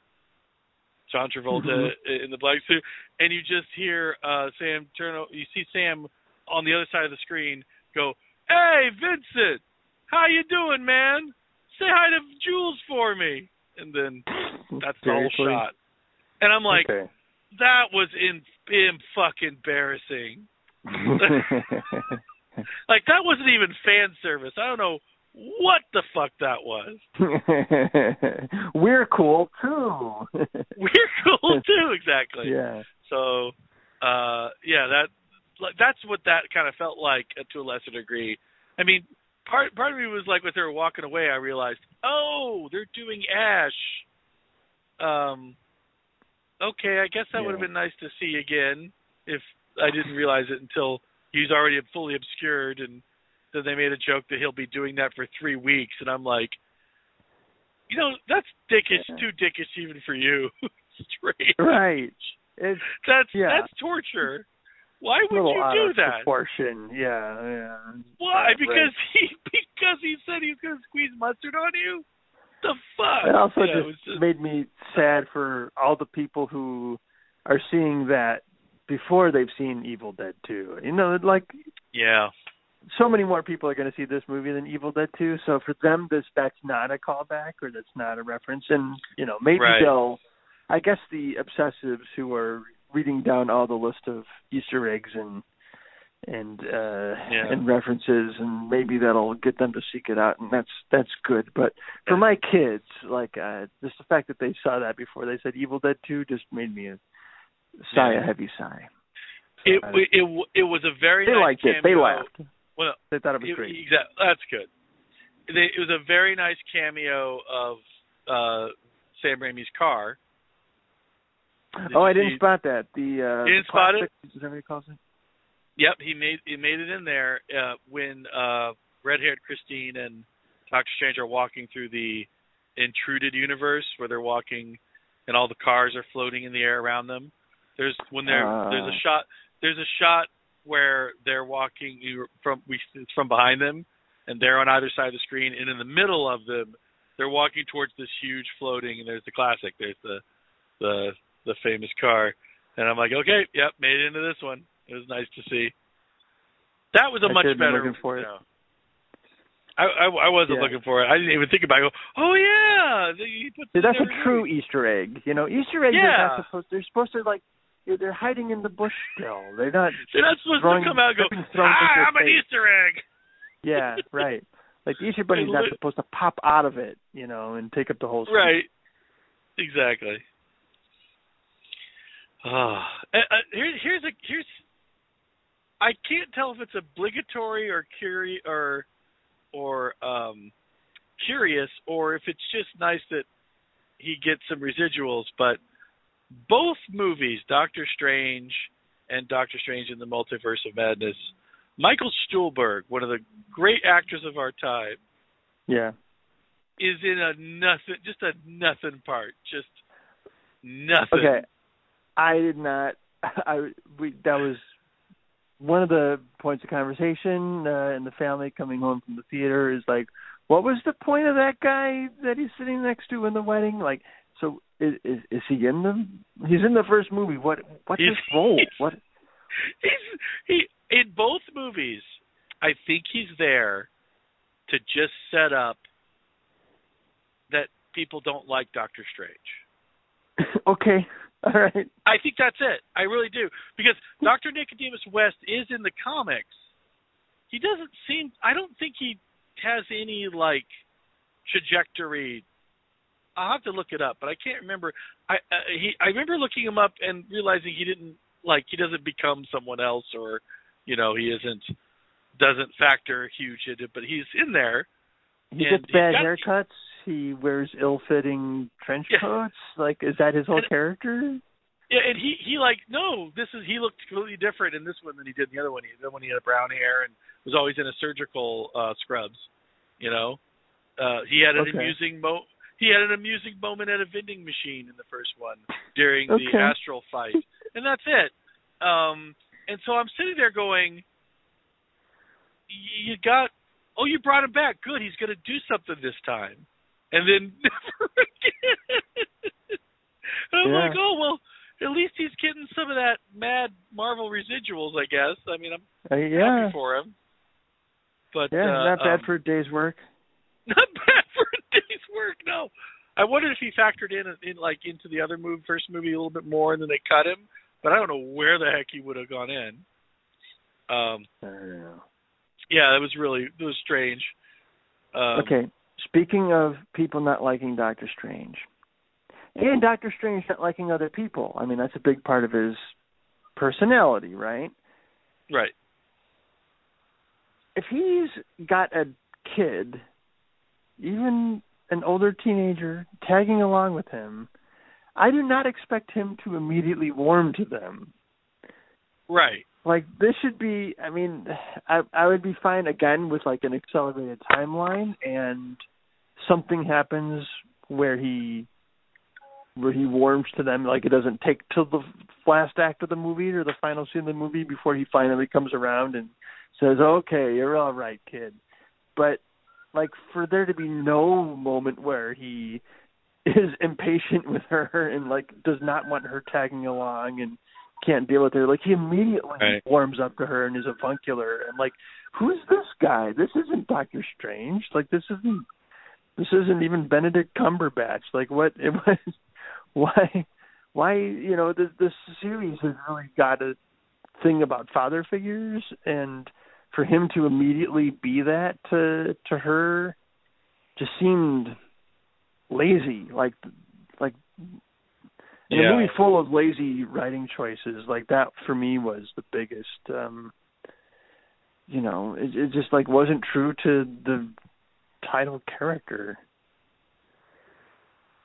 John Travolta Mhm. in the black suit and you just hear uh Sam turn you see Sam on the other side of the screen go, "Hey Vincent, how you doing, man? Say hi to Jules for me." And then that's the whole shot. And I'm like, okay. that was in, in fucking embarrassing. Like that wasn't even fan service. I don't know what the fuck that was. We're cool too. We're cool too, exactly. Yeah. So, uh, yeah, that that's what that kind of felt like uh, to a lesser degree. I mean, part part of me was like, when they were walking away, I realized, oh, they're doing Ash. Um, okay, I guess that would have been nice to see again if I didn't realize it until he's already fully obscured, and then they made a joke that he'll be doing that for three weeks, and I'm like, you know, that's dickish, Yeah. too dickish even for you. Straight. Right. It's That's Yeah. that's torture. Why would you do that? proportion. Yeah, yeah. Why? Because right. he because he said he's going to squeeze mustard on you. The fuck. It also Yeah, it just, was just made me sad for all the people who are seeing that before they've seen Evil Dead 2. You know, like yeah. so many more people are going to see this movie than Evil Dead 2. So for them, this that's not a callback or that's not a reference. And you know, maybe Right. they'll. I guess the obsessives who are reading down all the list of Easter eggs and and uh Yeah. and references and maybe that'll get them to seek it out and that's that's good but for my kids like uh just the fact that they saw that before they said evil dead 2 just made me a sigh Yeah. a heavy sigh It Uh, it it, it was a very they nice liked it they cameo. laughed Well, they thought it was it, great exact- that's good. They, it was a very nice cameo of uh Sam Raimi's car. Did oh i didn't see- spot that the uh didn't the spot it? classic, is that what he calls it Yep, he made he made it in there uh, when uh, red-haired Christine and Doctor Strange are walking through the intruded universe, where they're walking and all the cars are floating in the air around them. There's when they're Ah. there's a shot there's a shot where they're walking you- from we it's from behind them, and they're on either side of the screen, and in the middle of them, they're walking towards this huge floating, and there's the classic, there's the the the famous car, and I'm like, okay, yep, made it into this one. It was nice to see. That was a I much better. looking for it. you know. I, I I wasn't Yeah. looking for it. I didn't even think about it. I go, oh yeah, See, that's a true. Easter egg. You know, Easter eggs are not supposed. They're supposed to like. They're hiding in the bush still. They're not. They're not supposed throwing- to come out and go, ah, I'm an face." Easter egg. Yeah, right. Like the Easter bunny's not supposed to pop out of it, you know, and take up the whole. screen. Right. Exactly. Ah, uh, uh, here, here's a here's. I can't tell if it's obligatory or curi or or um curious or if it's just nice that he gets some residuals, but both movies, Doctor Strange and Doctor Strange in the Multiverse of Madness, Michael Stuhlbarg, one of the great actors of our time, Yeah. is in a nothing, just a nothing part, just nothing. Okay. I did not. I we that was one of the points of conversation uh, in the family coming home from the theater is like, what was the point of that guy that he's sitting next to in the wedding? Like, so is is, is he in the? He's in the first movie. What what's He's- his role? What? He's he in both movies. I think he's there to just set up that people don't like Doctor Strange. okay. All right. I think that's it. I really do. Because Dr. Nicodemus West is in the comics. He doesn't seem I don't think he has any like trajectory. I'll have to look it up, but I can't remember. I uh, he I remember looking him up and realizing he didn't like he doesn't become someone else or you know, he isn't doesn't factor huge into but he's in there. He gets bad got- haircuts. He wears ill-fitting trench Yeah. coats. Like, is that his whole And- character? Yeah, and he he like no, this is he looked completely different in this one than he did in the other one. He the one he had brown hair and was always in a surgical uh scrubs. You know, uh he had an Okay. amusing mo. He had an amusing moment at a vending machine in the first one during the astral fight, and that's it. Um, and so I'm sitting there going, "You got, oh, you brought him back. Good. He's going to do something this time." And then never again. and I'm Yeah. like, "Oh well." At least he's getting some of that mad Marvel residuals, I guess. I mean, I'm Uh, yeah. happy for him. But Yeah, uh, not bad um, for a day's work. Not bad for a day's work. No, I wondered if he factored in, in like into the other move, first movie a little bit more, and then they cut him. But I don't know where the heck he would have gone in. Um, I don't know. yeah, it was really it was strange. Um, okay. Speaking of people not liking Doctor Strange, and Doctor Strange not liking other people. I mean, that's a big part of his personality, right? Right. If he's got a kid, even an older teenager tagging along with him, I do not expect him to immediately warm to them. Right. like this should be i mean i i would be fine again with like an accelerated timeline and something happens where he where he warms to them like it doesn't take till the last act of the movie or the final scene of the movie before he finally comes around and says okay you're all right kid but like for there to be no moment where he is impatient with her and like does not want her tagging along and can't deal with her. Like he immediately Right. warms up to her and is avuncular and like, who's this guy? This isn't Doctor Strange. Like this isn't this isn't even Benedict Cumberbatch. Like what it was why why you know, this this series has really got a thing about father figures and for him to immediately be that to to her just seemed lazy like like Yeah. a movie full of lazy writing choices like that for me was the biggest um you know it, it just like wasn't true to the title character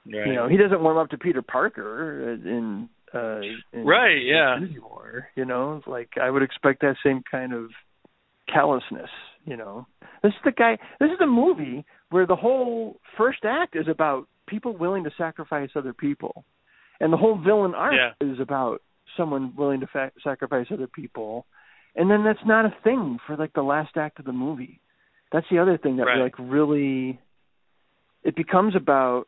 Right. you know he doesn't warm up to peter parker in uh in Right, yeah. You know like i would expect that same kind of callousness you know this is the guy this is a movie where the whole first act is about people willing to sacrifice other people and the whole villain arc Yeah. is about someone willing to fa- sacrifice other people and then that's not a thing for like the last act of the movie that's the other thing that Right. like really it becomes about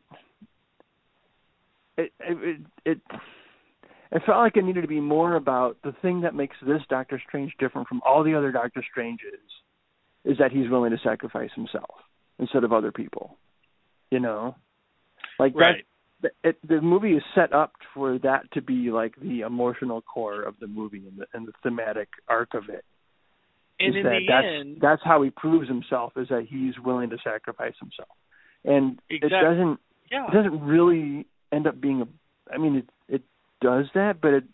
it it it, it it felt like it needed to be more about the thing that makes this Doctor Strange different from all the other Doctor Stranges is that he's willing to sacrifice himself instead of other people. You know, like Right. that. It, the movie is set up for that to be like the emotional core of the movie and the, and the thematic arc of it. And is in that the that's end, that's how he proves himself is that he's willing to sacrifice himself, and Exactly. it doesn't yeah. it doesn't really end up being a. I mean, it does that, but it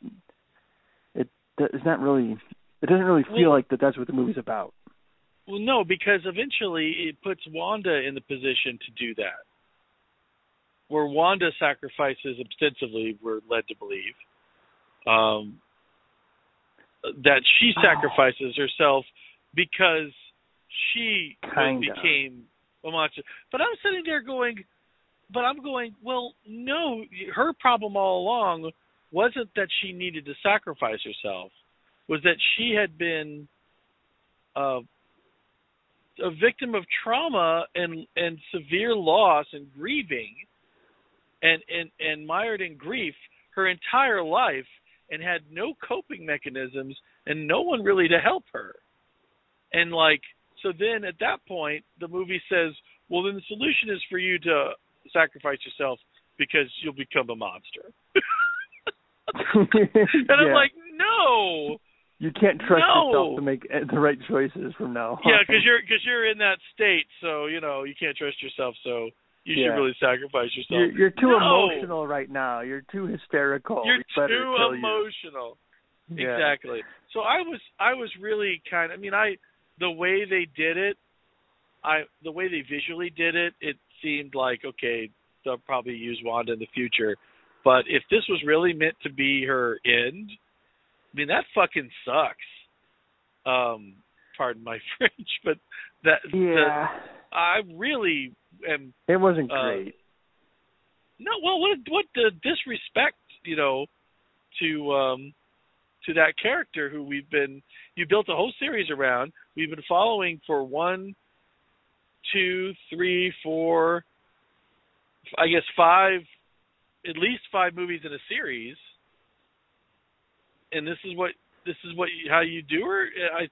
it it's not really. It doesn't really feel Well- like that. That's what the movie's about. Well, no, because eventually it puts Wanda in the position to do that. Where Wanda sacrifices ostensibly, we're led to believe, um, that she Ah. sacrifices herself because she became a monster. But I'm sitting there going, but I'm going, well, no, her problem all along wasn't that she needed to sacrifice herself, was that she had been uh, a victim of trauma and and severe loss and grieving and and and mired in grief her entire life and had no coping mechanisms and no one really to help her and like So then at that point, the movie says, well, then the solution is for you to sacrifice yourself because you'll become a monster. and I'm like, no. you can't trust No. yourself to make uh, the right choices from now on. Yeah, because you're because you're in that state, so you know you can't trust yourself. So you Yeah. should really sacrifice yourself. you're, you're too No. emotional right now. You're too hysterical. You're too kill you. emotional. Yeah. Exactly. So I was I was really kind of I mean I the way they did it, I the way they visually did it, it seemed like okay, they'll probably use Wanda in the future. But if this was really meant to be her end, I mean that fucking sucks. Um pardon my French, but that Yeah. the, I really am It wasn't Uh, great. no, well, what what the disrespect, you know, to um to that character who we've been you built a whole series around. We've been following for one, two, three, four, I guess five, at least five movies in a series. And this is what this is what you, how you do her. Uh, I,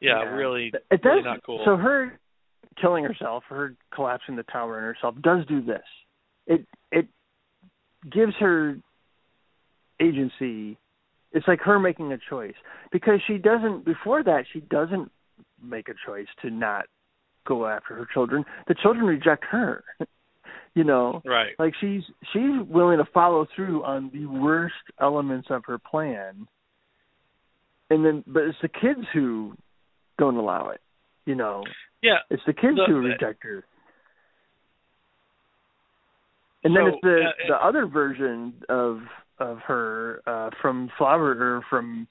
yeah, really, It does. really not cool. So her killing herself, her collapsing the tower in herself, does do this. It it gives her agency. It's like her making a choice because she doesn't. Before that, she doesn't make a choice to not go after her children. The children reject her. you know, right. like she's she's willing to follow through on the worst elements of her plan. And then but it's the kids who don't allow it you know. Yeah. it's the kids The- who reject her. And then it's the uh, the other version of of her uh from flower or from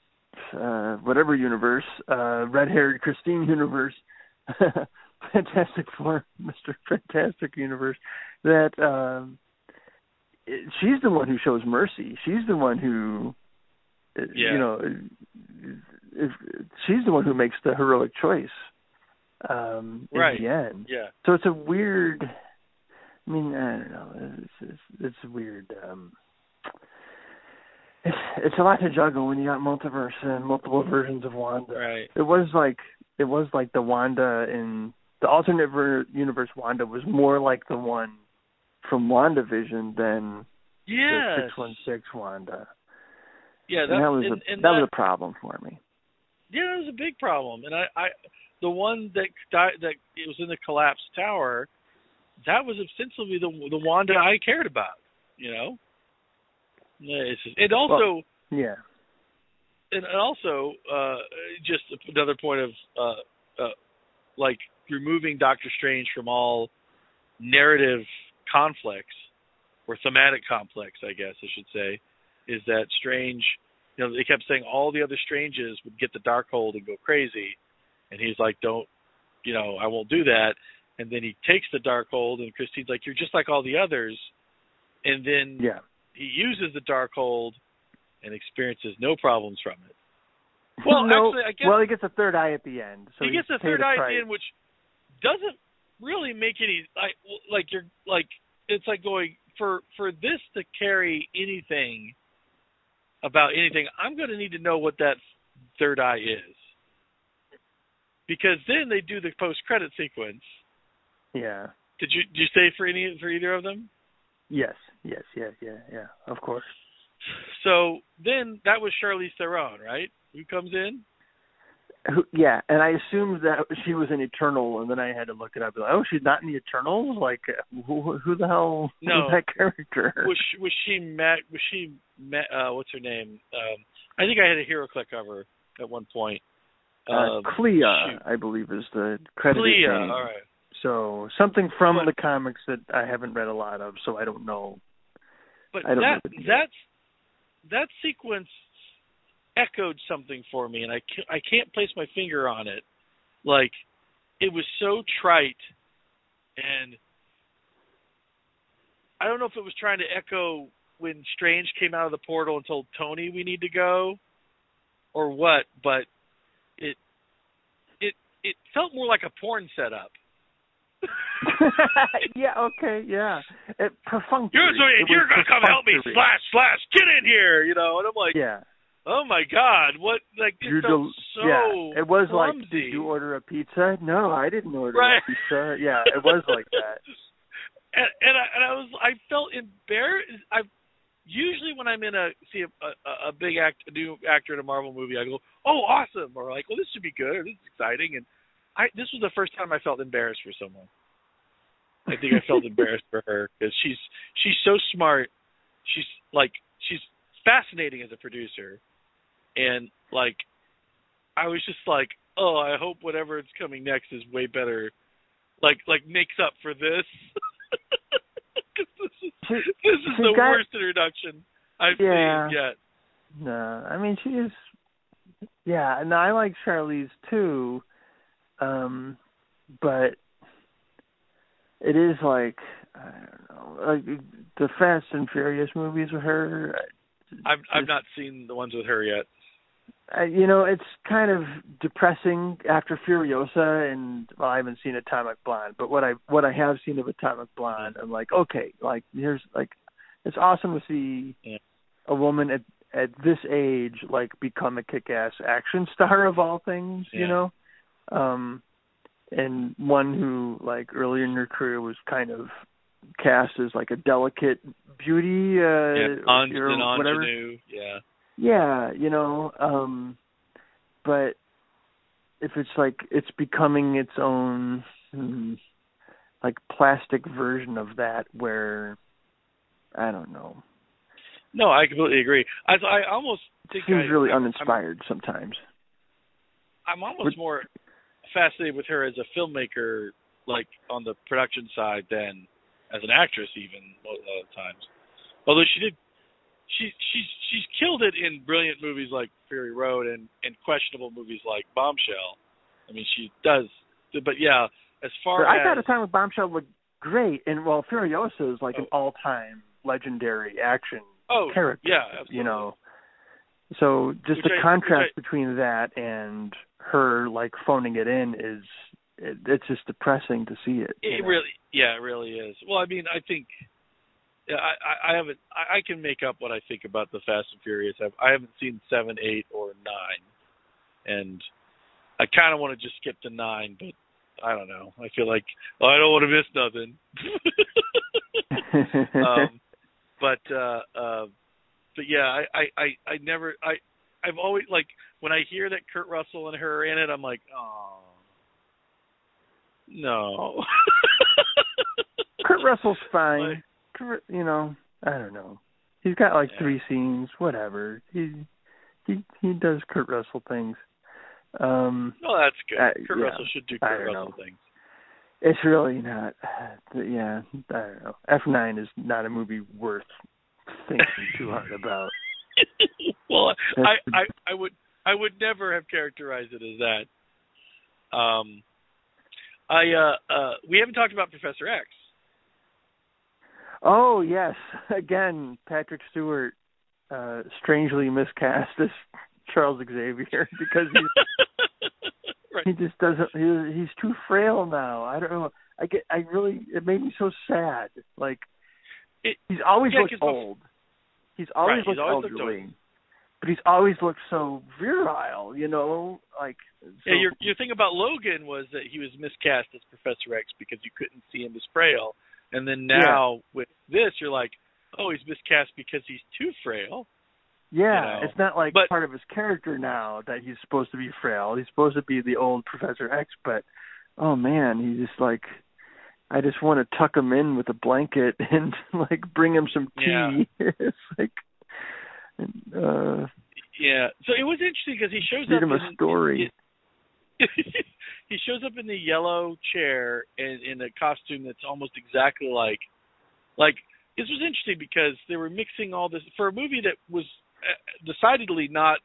uh whatever universe uh red haired christine universe. Fantastic four mr fantastic universe that it- she's the one who shows mercy she's the one who uh, Yeah. you know if, she's the one who makes the heroic choice um in Right. the end Yeah. so it's a weird i mean i don't know it's it's, it's weird um it's it's a lot to juggle when you got multiverse and multiple versions of wanda Right. it was like it was like the Wanda in the alternate ver- universe Wanda was more like the one from WandaVision than the Yes. six one six Wanda. Yeah, And that, that was and, a and that that, was a problem for me. yeah, that was a big problem. And I, I, the one that died, that it was in the collapsed tower, that was ostensibly the the Wanda I cared about. You know. It's just, and also, Yeah. and also, uh, just another point of, uh, uh, like removing Doctor Strange from all narrative conflicts or thematic conflicts, I guess I should say, is that Strange. You know, they kept saying all the other Stranges would get the Darkhold and go crazy, and he's like, "Don't, you know, I won't do that." And then he takes the Darkhold, and Christine's like, "You're just like all the others," and then Yeah. he uses the Darkhold and experiences no problems from it. Well, no, actually, I guess well, he gets a third eye at the end. So he gets a third eye at the end, which doesn't really make any like like you're like it's like going for for this to carry anything about anything. I'm going to need to know what that third eye is because then they do the post credit sequence. Yeah. Did you did you say for any for either of them? Yes. Yes. Yeah. Yeah. Yeah. Of course. So then that was Charlize Theron, right? Who comes in? Who, yeah, and I assumed that she was an Eternal, and then I had to look it up. Like, oh, she's not in the Eternals. Like, who, who the hell No. was that character? was she, was she met was she met uh what's her name um i think i had a hero click of her at one point uh, um, Clea, shoot. I believe, is the credited Clea, name. all right So something from But- the comics that I haven't read a lot of, so I don't know. but I don't that know that's that sequence echoed something for me and i can't, i can't place my finger on it like it was so trite and i don't know if it was trying to echo when strange came out of the portal and told tony we need to go or what but it it it felt more like a porn setup yeah. Okay. Yeah. It, perfunctory. It you're gonna come help me slash slash get in here you know and i'm like Yeah. Oh my god what like it del- so yeah, it was clumsy. like, did you order a pizza? No, I didn't order Right. a pizza. Yeah, it was like that. and and I, and I was I felt embarrassed. I usually when I'm in a see a, a, a big act a new actor in a Marvel movie, I go, oh awesome, or like, well this should be good, or this is exciting, and I this was the first time I felt embarrassed for someone. I think I felt embarrassed for her because she's she's so smart. She's like she's fascinating as a producer, and like I was just like, oh, I hope whatever is coming next is way better. Like like makes up for this. this is She, this is the got- worst introduction I've Yeah. seen yet. no, I mean she is. Yeah, and I like Charlize too, um, but it is like I don't know, like the Fast and Furious movies with her. I've I've not seen the ones with her yet. Uh, you know, it's kind of depressing after Furiosa, and well, I haven't seen Atomic Blonde, but what I what I have seen of Atomic Blonde, I'm like, okay, like here's like, it's awesome to see Yeah. a woman at at this age like become a kick-ass action star of all things, you know, um, and one who like earlier in her career was kind of cast as like a delicate beauty, uh, yeah, or and whatever. ingenue. Yeah. Yeah, you know, um but if it's like it's becoming its own hmm, like plastic version of that where I don't know. No, I completely agree. I I almost think Seems I, really I'm- uninspired sometimes. I'm, I'm almost Would- more fascinated with her as a filmmaker, like on the production side, than as an actress, even a lot of times. Although she did, she she's she's killed it in brilliant movies like Fury Road and and questionable movies like Bombshell. I mean, she does. But yeah, as far But I as thought a time with Bombshell looked great and well Furiosa is like an Oh. all time legendary action oh character. yeah, absolutely. you know. So just Which the I- contrast I- between that and her like phoning it in is it, it's just depressing to see it. It know? really, yeah, it really is. Well, I mean, I think, I, I, haven't, I, I can make up what I think about the Fast and Furious. I've, I haven't seen seven, eight, or nine, and I kind of want to just skip to nine, but I don't know. I feel like oh, I don't want to miss nothing. um, but, uh, uh, but yeah, I, I, I, I never, I, I've always like when I hear that Kurt Russell and her are in it, I'm like, oh, no. Kurt Russell's fine. Like- you know, I don't know. He's got like Yeah. three scenes, whatever. He he he does Kurt Russell things. Um Well, that's good. Uh, Kurt yeah, Russell should do Kurt Russell know. things. it's really not yeah, I don't know. F9 is not a movie worth thinking too hard about. well, I, I I would I would never have characterized it as that. Um, I uh uh we haven't talked about Professor X. Oh yes, again, Patrick Stewart uh strangely miscast as Charles Xavier because he's right. he just doesn't he, he's too frail now. I don't know. I get i really it made me so sad. Like It- he's always yeah, looked old. He's always Right, he's looked always looked elderly. but he's always looked so virile you know? Like so, Yeah, your your thing about Logan was that he was miscast as Professor X because you couldn't see him as frail, and then now with this, you're like, oh, he's miscast because he's too frail. yeah you know, it's not like but- part of his character now that he's supposed to be frail. He's supposed to be the old professor x but oh man he's just like i just want to tuck him in with a blanket and like bring him some tea. It's like uh Yeah. So it was interesting because he shows up him a in- story he shows up in the yellow chair in, in a costume that's almost exactly like like this was interesting because they were mixing all this for a movie that was uh, decidedly not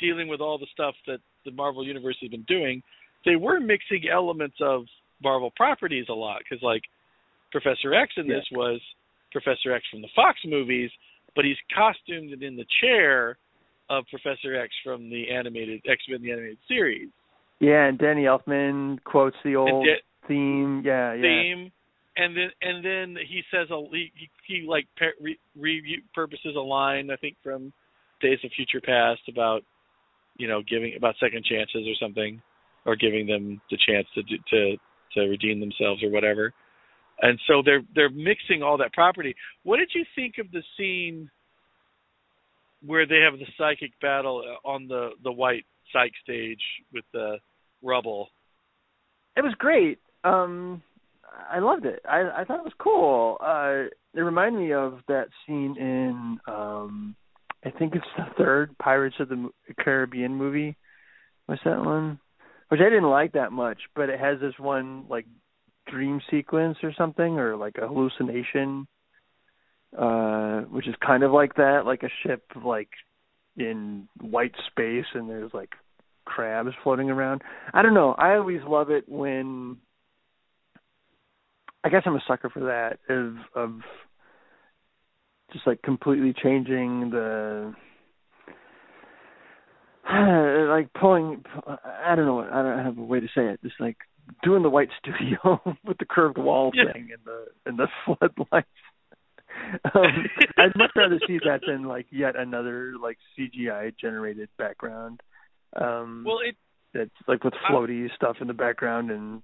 dealing with all the stuff that the Marvel universe has been doing. They were mixing elements of Marvel properties a lot because like Professor X in this was Professor X from the Fox movies, but he's costumed and in the chair of Professor X from the animated X Men the animated series. Yeah and danny elfman quotes the old Da- theme yeah yeah theme, and then and then he says a he, he, he like re, repurposes a line I think from Days of Future Past about you know, giving about second chances or something, or giving them the chance to do, to to redeem themselves or whatever. And so they're they're mixing all that property. What did you think of the scene where they have the psychic battle uh, on the the white psych stage with the rubble? It was great. Um I loved it. I I thought it was cool. Uh it reminded me of that scene in um I think it's the third Pirates of the Caribbean movie. What's that one? Which I didn't like that much, but it has this one like dream sequence or something or like a hallucination uh which is kind of like that, like a ship like in white space and there's like crabs floating around. I don't know. I always love it when I guess I'm a sucker for that of of just like completely changing the like pulling I don't know I don't have a way to say it just like doing the white studio with the curved wall yeah. thing and the and the floodlights um, I'd much rather see that than like yet another like CGI generated background. Um well it that's like with floaty I, stuff in the background and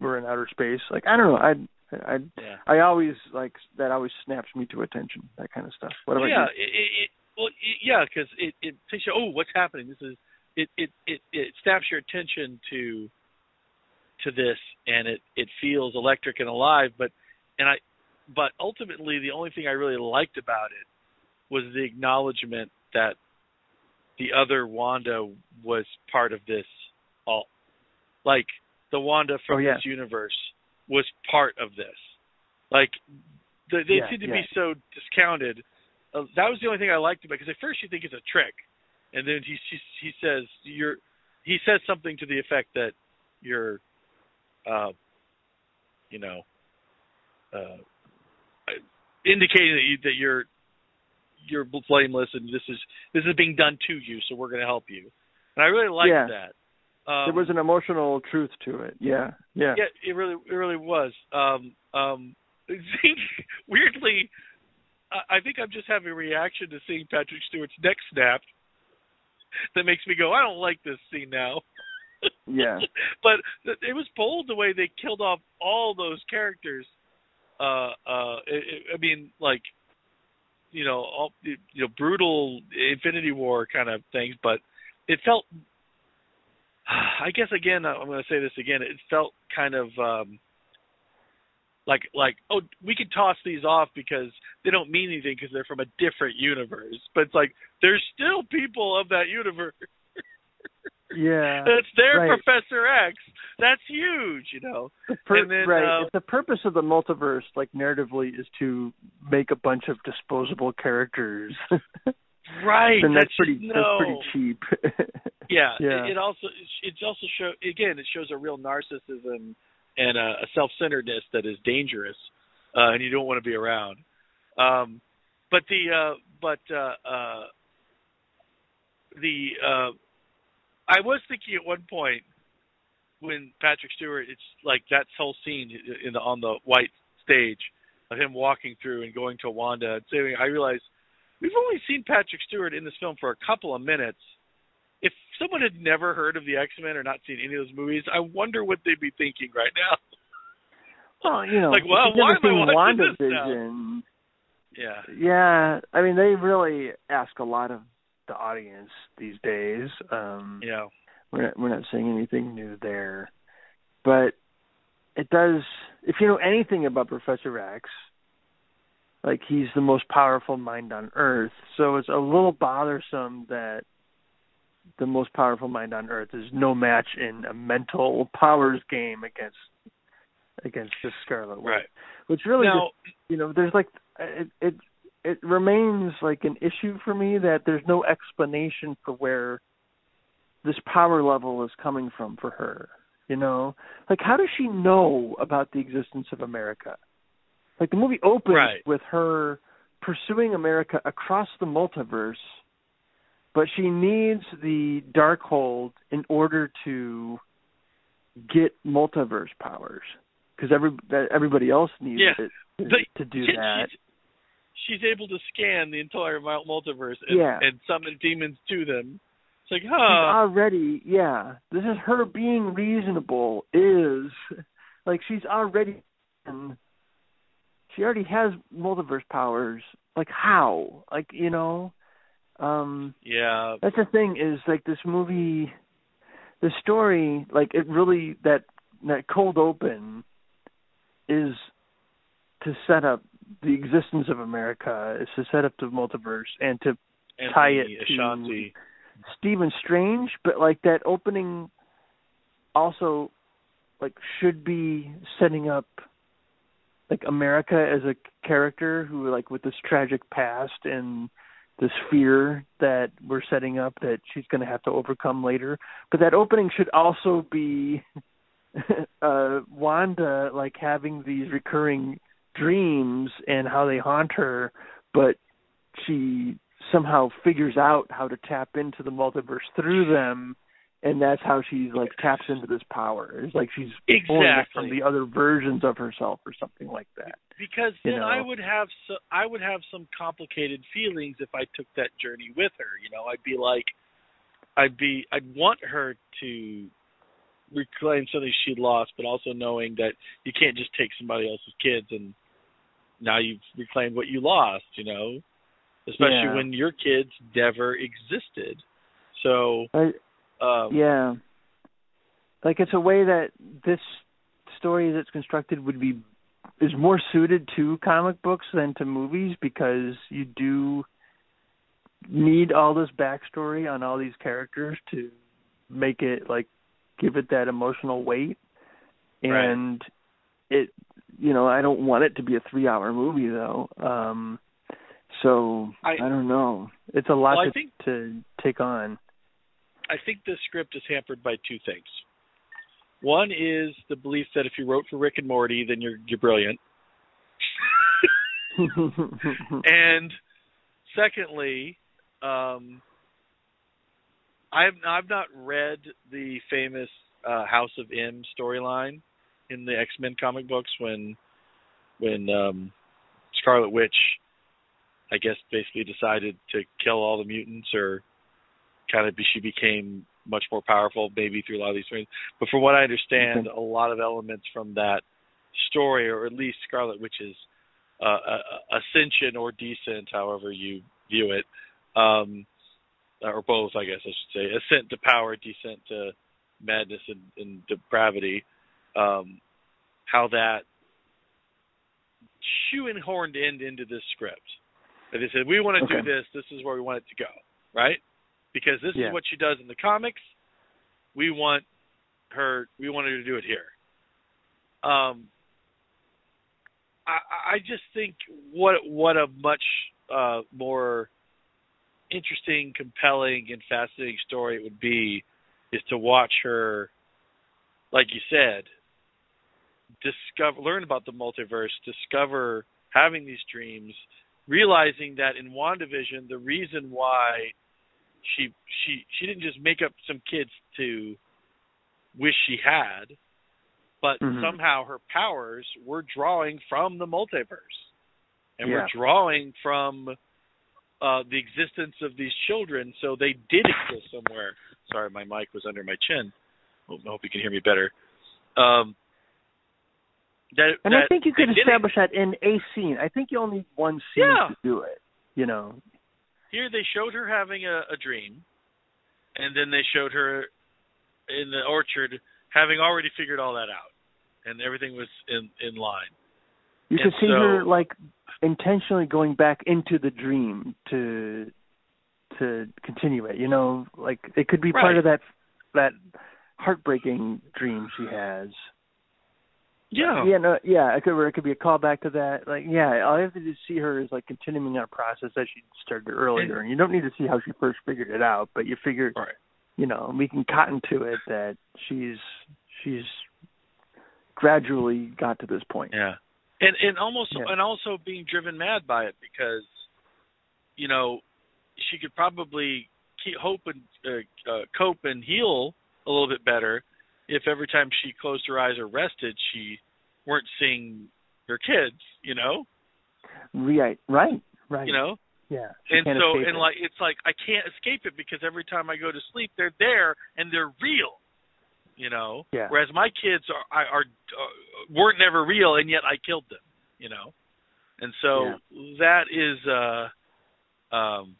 we're in outer space. Like I don't know, I I yeah. I always like that. Always snaps me to attention. That kind of stuff. What well, about yeah, you? It, it, well, it, yeah, because it it takes you. Oh, what's happening? This is it it it it snaps your attention to to this, and it it feels electric and alive. But and I, but ultimately, the only thing I really liked about it was the acknowledgement that the other Wanda was part of this all, like the Wanda from oh, yeah. this universe was part of this. Like they, they yeah, seem to yeah. be so discounted. Uh, that was the only thing I liked about it, because at first you think it's a trick, and then he he, he says you're he says something to the effect that you're, uh, you know, uh, indicating that you that you're you're blameless and this is this is being done to you, so we're going to help you. And I really liked Yeah. that. Um, there was an emotional truth to it. Yeah, yeah. yeah, it really, it really was. Um, um, weirdly, I, I think I'm just having a reaction to seeing Patrick Stewart's neck snapped that makes me go, I don't like this scene now. Yeah. but it was bold the way they killed off all those characters. Uh, uh, it, it, I mean, like, you know, all, you know, brutal Infinity War kind of things, but it felt I guess again, I'm going to say this again. It felt kind of um, like like oh, we could toss these off because they don't mean anything because they're from a different universe. But it's like there's still people of that universe. Yeah, it's their right. Professor X. That's huge, you know. The pur- and then, right. uh, if the purpose of the multiverse, like narratively, is to make a bunch of disposable characters, Right. then that's that's pretty just, that's pretty cheap. Yeah, Yeah. It, it also it also show again it shows a real narcissism and a, a self-centeredness that is dangerous, uh, and you don't want to be around. Um, but the uh, but uh, uh, the uh, I was thinking at one point when Patrick Stewart, it's like that whole scene in the on the white stage of him walking through and going to Wanda and saying, I realized we've only seen Patrick Stewart in this film for a couple of minutes. If someone had never heard of the X Men or not seen any of those movies, I wonder what they'd be thinking right now. well, you know, Like, well, why am I watching this now? Yeah. yeah, I mean, they really ask a lot of the audience these days. Um, Yeah. we're not, we're not saying anything new there, but it does. If you know anything about Professor X, like he's the most powerful mind on Earth, so it's a little bothersome that the most powerful mind on Earth is no match in a mental powers game against against the Scarlet Witch, Right. which really now, just, you know there's like it it it remains like an issue for me that there's no explanation for where this power level is coming from for her you know like how does she know about the existence of america like the movie opens Right. with her pursuing america across the multiverse but she needs the darkhold in order to get multiverse powers because every everybody else needs Yeah. it to, to do she- that she's, she's able to scan the entire multiverse and, Yeah. and summon demons to them. It's like, huh? she's already yeah. This is her being reasonable is like she's already she already has multiverse powers. Like how? Like, you know? Um Yeah. that's the thing is like this movie the story like it really that that cold open is to set up the existence of America, is to set up the multiverse and to And tie it to- Stephen Strange, but like that opening also like should be setting up like America as a character who like with this tragic past and this fear that we're setting up that she's going to have to overcome later. But that opening should also be uh Wanda like having these recurring dreams and how they haunt her, but she somehow figures out how to tap into the multiverse through them and that's how she like taps into this power. It's like she's pulling it from the other versions of herself or something like that. because you then I would have so I would have some complicated feelings if I took that journey with her. You know, I'd be like, I'd be, I'd want her to reclaim something she lost, but also knowing that you can't just take somebody else's kids and now you've reclaimed what you lost. You know, especially Yeah. when your kids never existed. So, I, um, yeah. Like it's a way that this story that's constructed would be is more suited to comic books than to movies because you do need all this backstory on all these characters to make it like give it that emotional weight Right. and it you know i don't want it to be a three hour movie though um so I- i, don't know it's a lot Well, to, think- to take on I think this script is hampered by two things. One is the belief that if you wrote for Rick and Morty, then you're you're brilliant. and secondly, um, I've I've not read the famous uh, House of M storyline in the X Men comic books when when um, Scarlet Witch, I guess, basically decided to kill all the mutants, or kind of be, she became much more powerful, maybe through a lot of these things. But from what I understand, a lot of elements from that story, or at least Scarlet Witch's uh, uh, ascension or descent, however you view it, um, or both, I guess I should say, ascent to power, descent to madness and, and depravity, um, how that shoehorned in into this script. And they said, we want to Okay. do this. This is where we want it to go, right? Because this Yeah. is what she does in the comics. We want her. We want her to do it here. Um, I, I just think what what a much uh, more interesting, compelling, and fascinating story it would be is to watch her, like you said, discover, learn about the multiverse, discover having these dreams, realizing that in WandaVision, the reason why she she she didn't just make up some kids to wish she had, but Mhm. somehow her powers were drawing from the multiverse, and Yeah. we're drawing from uh, the existence of these children, so they did exist somewhere. Sorry, my mic was under my chin. I hope you can hear me better. Um, that, And I think you could establish that in a scene. I think you only need one scene Yeah. to do it. You know. Here they showed her having a, a dream, and then they showed her in the orchard having already figured all that out, and everything was in in line. You And could see so- her like intentionally going back into the dream to to continue it. You know, like it could be part of that that heartbreaking dream she has. Yeah, Yeah, no, yeah. It could, it could be a callback to that. Like, yeah, all you have to do is see her is like continuing that process that she started earlier, and you don't need to see how she first figured it out, but you figure, Right. you know, we can cotton to it that she's she's gradually got to this point. Yeah, and and almost Yeah. and also being driven mad by it because, you know, she could probably keep hope and uh, uh, cope and heal a little bit better if every time she closed her eyes or rested, she weren't seeing her kids. You know, Right, right, right. you know, Yeah. and so and it. like it's like I can't escape it because every time I go to sleep, they're there and they're real. You know. Yeah. Whereas my kids are are, are uh, weren't never real, and yet I killed them. You know. And so that is uh um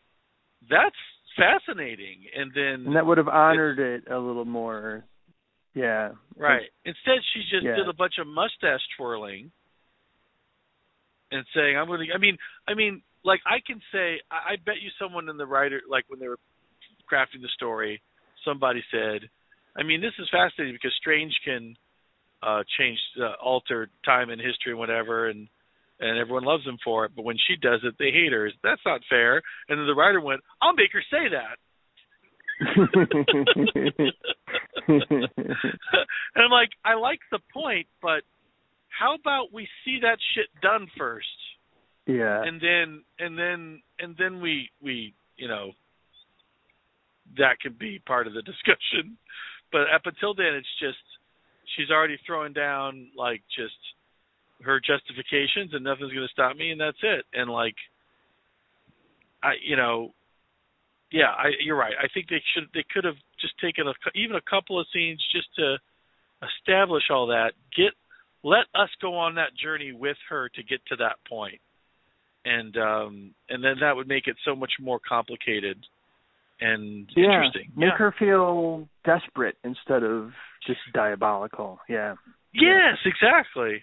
that's fascinating. And then and that would have honored it a little more. Yeah. Right. Instead, she just Yeah. did a bunch of mustache twirling and saying, "I'm going to." I mean, I mean, like I can say, I, I bet you someone in the writer, like when they were crafting the story, somebody said, "I mean, this is fascinating because Strange can uh change, uh, alter time and history and whatever, and and everyone loves him for it. But when she does it, they hate her. That's not fair." And then the writer went, "I'll make her say that." and I'm like, I like the point, but how about we see that shit done first, yeah. and then and then and then we we you know that could be part of the discussion. But up until then, it's just she's already throwing down like just her justifications, and nothing's going to stop me, and that's it. And like, I you know yeah, I, you're right. I think they should they could have just taken a, even a couple of scenes just to establish all that. Get let us go on that journey with her to get to that point, and um, and then that would make it so much more complicated and yeah. interesting. Make yeah. her feel desperate instead of just diabolical. Yeah. Yes, exactly.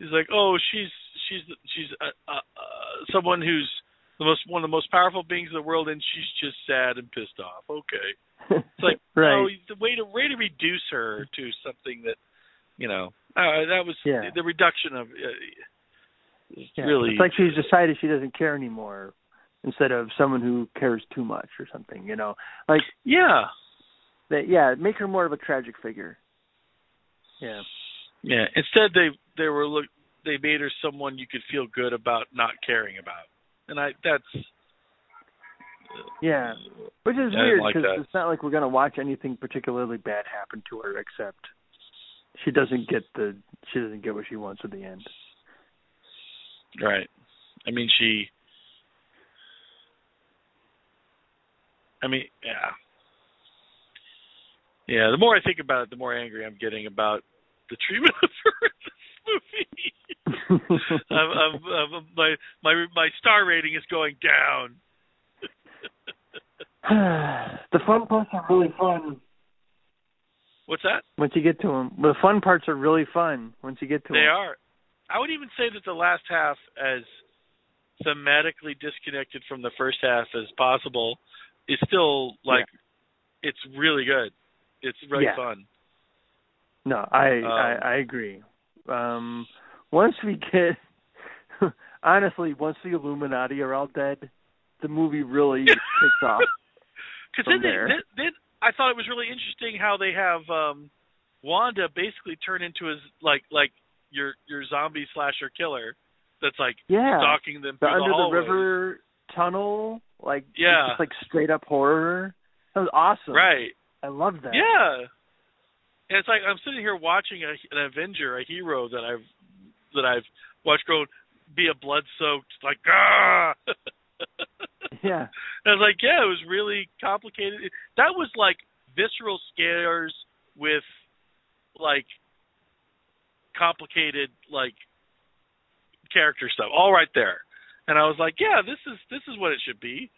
He's like, oh, she's she's she's uh, uh, uh, someone who's the most one of the most powerful beings in the world, and she's just sad and pissed off. Okay, it's like right. no, the way to way to reduce her to something that you know uh, that was Yeah. the reduction of uh, Yeah. really It's like she's decided she doesn't care anymore instead of someone who cares too much or something, you know. Like yeah that yeah, make her more of a tragic figure. Yeah. yeah. Instead, they they were look they made her someone you could feel good about not caring about, and I that's Yeah. Which is I weird because that. it's not like we're gonna watch anything particularly bad happen to her, except she doesn't get the she doesn't get what she wants at the end. Right. I mean, she. I mean, yeah. Yeah. The more I think about it, the more angry I'm getting about the treatment of her movie. I'm, I'm, I'm, my my my star rating is going down. the fun parts are really fun What's that? once you get to them. The fun parts are really fun once you get to They them. They are. I would even say that the last half, as thematically disconnected from the first half as possible, is still like it's really good. It's really Yeah. fun. No, I, Um, I I agree. Um once we get honestly, once the Illuminati are all dead, the movie really kicks off. Because then, then, then I thought it was really interesting how they have um Wanda basically turn into his like like your your zombie slasher killer that's like Yeah. stalking them the under the hallways. river tunnel, like Yeah. just like straight up horror. That was awesome. Right. I love that. Yeah. And it's like I'm sitting here watching a, an Avenger, a hero that I've that I've watched go be a blood soaked like ah. Yeah. And I was like, yeah, it was really complicated. That was like visceral scares with like complicated like character stuff all right there. And I was like, yeah, this is this is what it should be.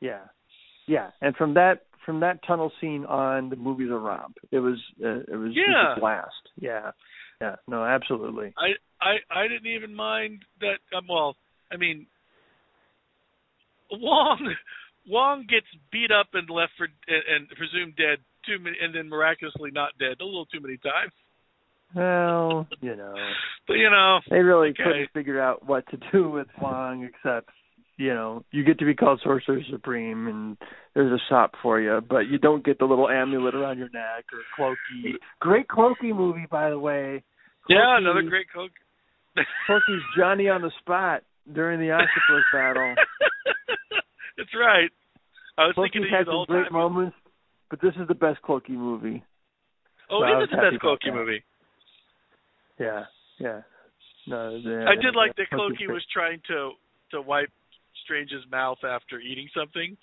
Yeah. Yeah. And from that from that tunnel scene on, the movie's a romp. It was uh, it was just a blast. Yeah. Yeah. No, absolutely. I I I didn't even mind that. Um, well, I mean, Wong Wong gets beat up and left for and, and presumed dead too many, and then miraculously not dead a little too many times. Well, you know. But you know, They really Okay. couldn't figure out what to do with Wong except, you know, you get to be called Sorcerer Supreme and there's a shop for you, but you don't get the little amulet around your neck or Cloaky. Great Cloaky movie, by the way. yeah, another great cook. Cloaky's Johnny on the spot during the octopus battle. That's right. I was thinking of you had some great time. moments, but this is the best Cloaky movie. Oh, so it is the best Cloaky movie. Yeah, yeah. No, the, I did like that Cloaky's Cloaky was trying to to wipe Strange's mouth after eating something.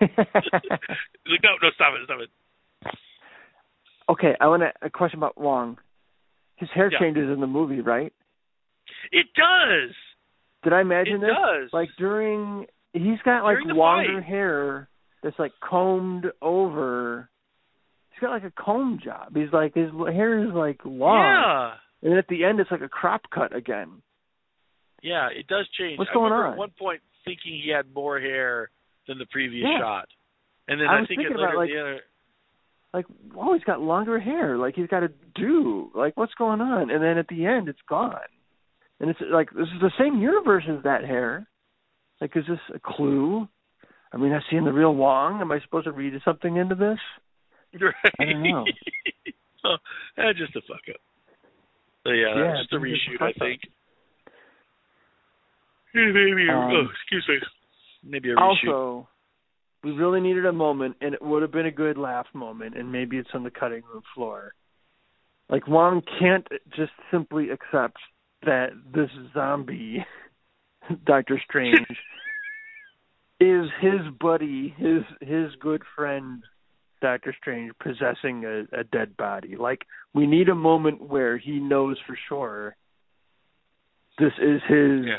like, no, no, stop it, stop it. okay, I want a question about Wong. His hair Yeah. changes in the movie, right? It does. Did I imagine It this? does. Like during, he's got like longer fight. hair that's like combed over. He's got like a comb job. He's like his hair is like long, Yeah. and at the end it's like a crop cut again. Yeah, it does change. What's going on? At one point, thinking he had more hair than the previous Yeah. shot, and then I I, was think thinking later about, like, the other. Like, oh, he's got longer hair. Like he's got a do. Like what's going on? And then at the end it's gone. And it's like this is the same universe as that hair. Like, is this a clue? I mean, I see in the real Wong. Am I supposed to read something into this? Right. I don't know. oh, eh, just a fuck up. But yeah, Yeah, just a it's just a reshoot, I up. Maybe, Um, oh, excuse me. Maybe a reshoot. Also, we really needed a moment, and it would have been a good laugh moment, and maybe it's on the cutting room floor. Like Wong can't just simply accept that this zombie, Doctor Strange, is his buddy, his his good friend, Doctor Strange, possessing a, a dead body. Like we need a moment where he knows for sure this is his yeah.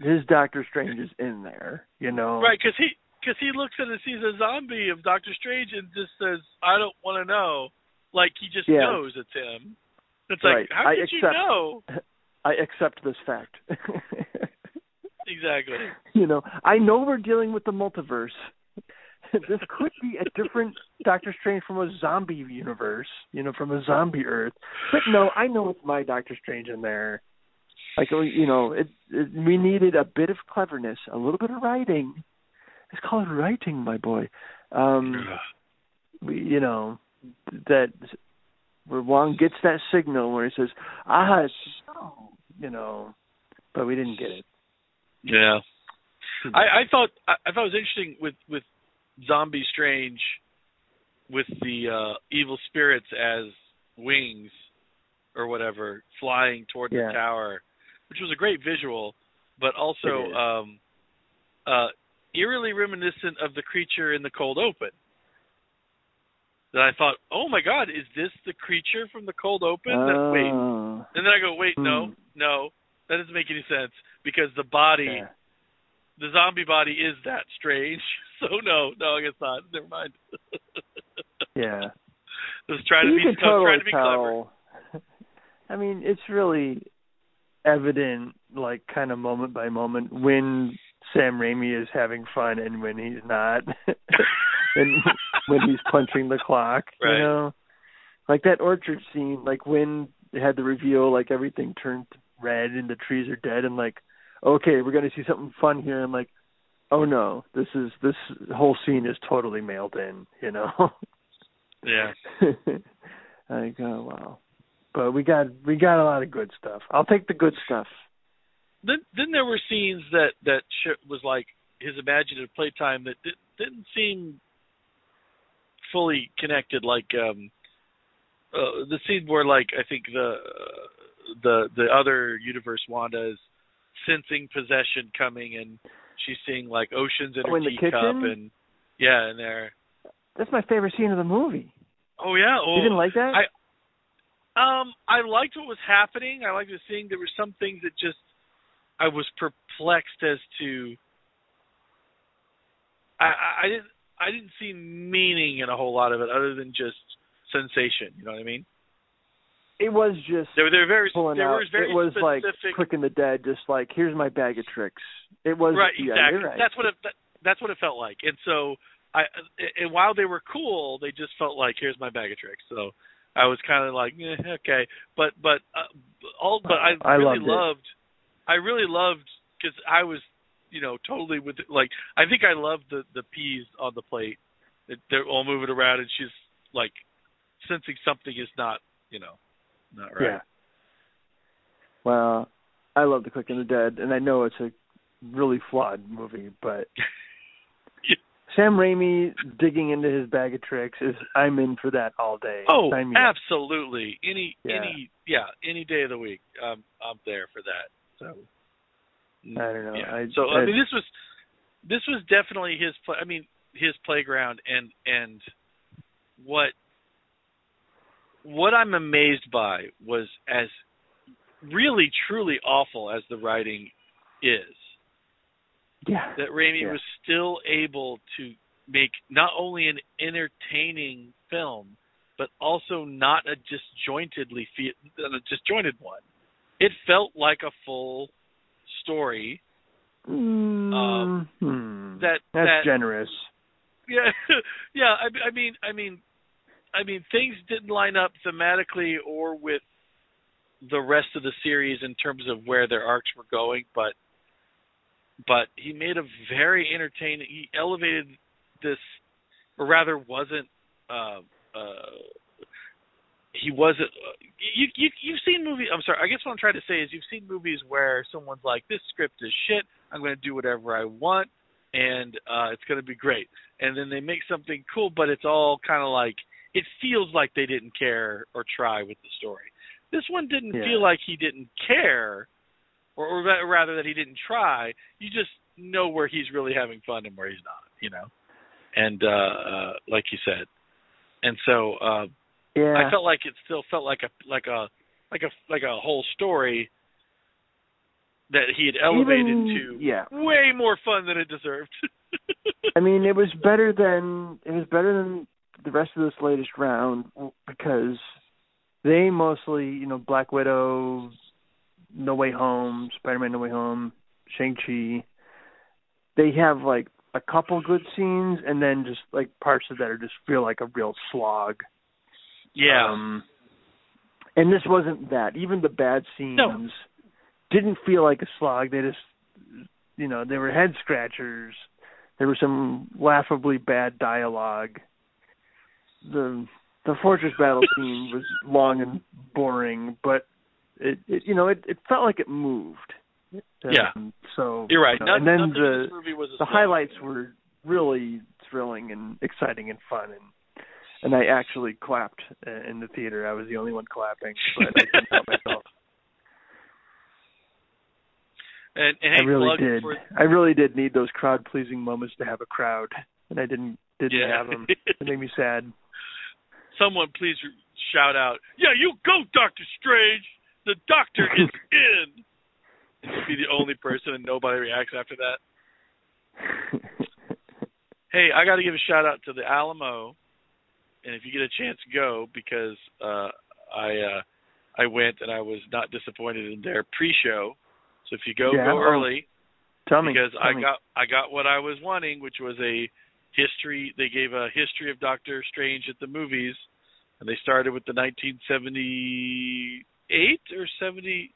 His Doctor Strange is in there. You know, Right, because he because he looks at and sees a zombie of Doctor Strange and just says, "I don't want to know." Like he just Yeah. knows it's him. It's like, Right. how I did you know? I accept this fact. Exactly. you know, I know we're dealing with the multiverse. this could be a different Doctor Strange from a zombie universe, you know, from a zombie Earth. But no, I know it's my Doctor Strange in there. Like you know, it, it we needed a bit of cleverness, a little bit of writing. It's called writing, my boy. Um we, you know, that where Wong gets that signal where he says, "Ah, it's you know," but we didn't get it. Yeah. I, I thought I, I thought it was interesting with with Zombie Strange with the uh evil spirits as wings or whatever flying toward Yeah. the tower, which was a great visual, but also um uh eerily reminiscent of the creature in the cold open. That I thought, oh my god, is this the creature from the cold open? That, wait, Oh. and then I go, wait, no, Hmm. no, that doesn't make any sense because the body Yeah. the zombie body is that strange. So no, no, I guess not. Never mind. Yeah. Just trying to you be, totally trying to be clever. I mean, it's really evident, like kind of moment by moment, when Sam Raimi is having fun and when he's not, and when he's punching the clock. Right. You know, like that orchard scene, like when they had the reveal, like everything turned red and the trees are dead, and like, okay, we're gonna see something fun here. I'm like, oh no, this is this whole scene is totally mailed in. You know. Yeah. I go, oh, wow. But we got we got a lot of good stuff. I'll take the good stuff. Then then there were scenes that that sh- was like his imaginative playtime that di- didn't seem fully connected. Like um uh, the scene where like I think the uh, the the other universe Wanda is sensing possession coming and she's seeing like oceans in Oh, her in the teacup kitchen? and yeah in there. That's my favorite scene of the movie. Oh yeah. Oh, you didn't like that? I- Um, I liked what was happening. I liked the seeing there were some things that just I was perplexed as to. I, I, I didn't I didn't see meaning in a whole lot of it other than just sensation. You know what I mean? it was just They were they were very pulling there out. was very it was like specific. quick in the dead, just like here's my bag of tricks. It was right, yeah, exactly. right. That's what it that, that's what it felt like. And so I and while they were cool, they just felt like here's my bag of tricks. So I was kind of like, eh, okay, but but uh, all but I, I really loved loved I really loved because I was you know totally with like I think I loved the the peas on the plate. That They're all moving around, and she's like sensing something is not you know not right. Yeah. Well, I love The Quick and the Dead, and I know it's a really flawed movie, but. Sam Raimi digging into his bag of tricks is I'm in for that all day. Oh, me up. absolutely. Any Yeah. any yeah, any day of the week. Um I'm there for that. So I don't know. Yeah. I, so I, I- mean this was this was definitely his play. I mean, his playground, and and what what I'm amazed by was as really truly awful as the writing is. Yeah. That Raimi Yeah. was still able to make not only an entertaining film, but also not a disjointedly fe- a disjointed one. It felt like a full story Mm, hmm. that That's that generous. yeah yeah I, I mean I mean I mean things didn't line up thematically or with the rest of the series in terms of where their arcs were going, but but he made a very entertaining. He elevated this, or rather, wasn't. Uh, uh, he wasn't. Uh, you you you've seen movies. I'm sorry. I guess what I'm trying to say is you've seen movies where someone's like, "This script is shit. I'm going to do whatever I want, and uh, it's going to be great." And then they make something cool, but it's all kind of like it feels like they didn't care or try with the story. This one didn't Yeah. feel like he didn't care, or, or rather that he didn't try. You just know where he's really having fun and where he's not, you know. And uh, uh like you said, and so uh, Yeah. I felt like it still felt like a like a like a like a whole story that he had elevated Even- to yeah. way more fun than it deserved. I mean, it was better than it was better than the rest of this latest round because they mostly, you know, Black Widow, No Way Home, Spider-Man No Way Home, Shang-Chi, they have like a couple good scenes and then just like parts of that are just feel like a real slog. yeah. Um, and this wasn't that. Even the bad scenes No. didn't feel like a slog. They just, you know, they were head scratchers. There was some laughably bad dialogue. The the fortress battle scene was long and boring, but it, it you know it it felt like it moved. Yeah. Um, so You're right. you know, Nothing, and then the movie the highlights were really thrilling and exciting and fun and and I actually clapped uh, in the theater. I was the only one clapping, but I couldn't help myself. And, and I really did. For, I really did need those crowd pleasing moments to have a crowd, and I didn't didn't yeah. have them. It made me sad. Someone please shout out, "Yeah, you go, Doctor Strange. The Doctor is in." And you'll be the only person, and nobody reacts after that. Hey, I got to give a shout out to the Alamo, and if you get a chance, go because uh, I uh, I went and I was not disappointed in their pre-show. So if you go, Yeah, go oh, early Tell me, because tell I me. got I got what I was wanting, which was a history. They gave a history of Doctor Strange at the movies, and they started with the 1978 or 70.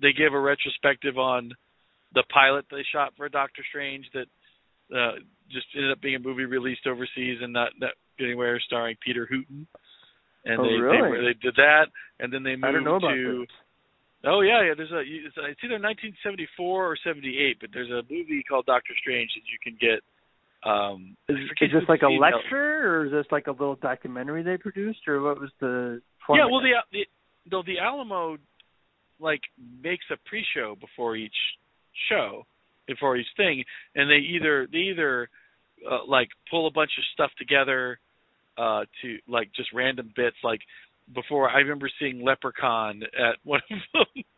They gave a retrospective on the pilot they shot for Doctor Strange that uh, just ended up being a movie released overseas and not, not anywhere, starring Peter Hooten. And Oh, they, really? they they did that, and then they moved I don't know about to. Oh yeah, yeah. There's a it's, it's either 1974 or 78, but there's a movie called Doctor Strange that you can get. Um, Is, is this like a lecture, or is this like a little documentary they produced, or what was the? Yeah, well, the the though the Alamo like makes a pre-show before each show, before each thing, and they either they either uh, like pull a bunch of stuff together uh to like just random bits like before I remember seeing Leprechaun at one of them.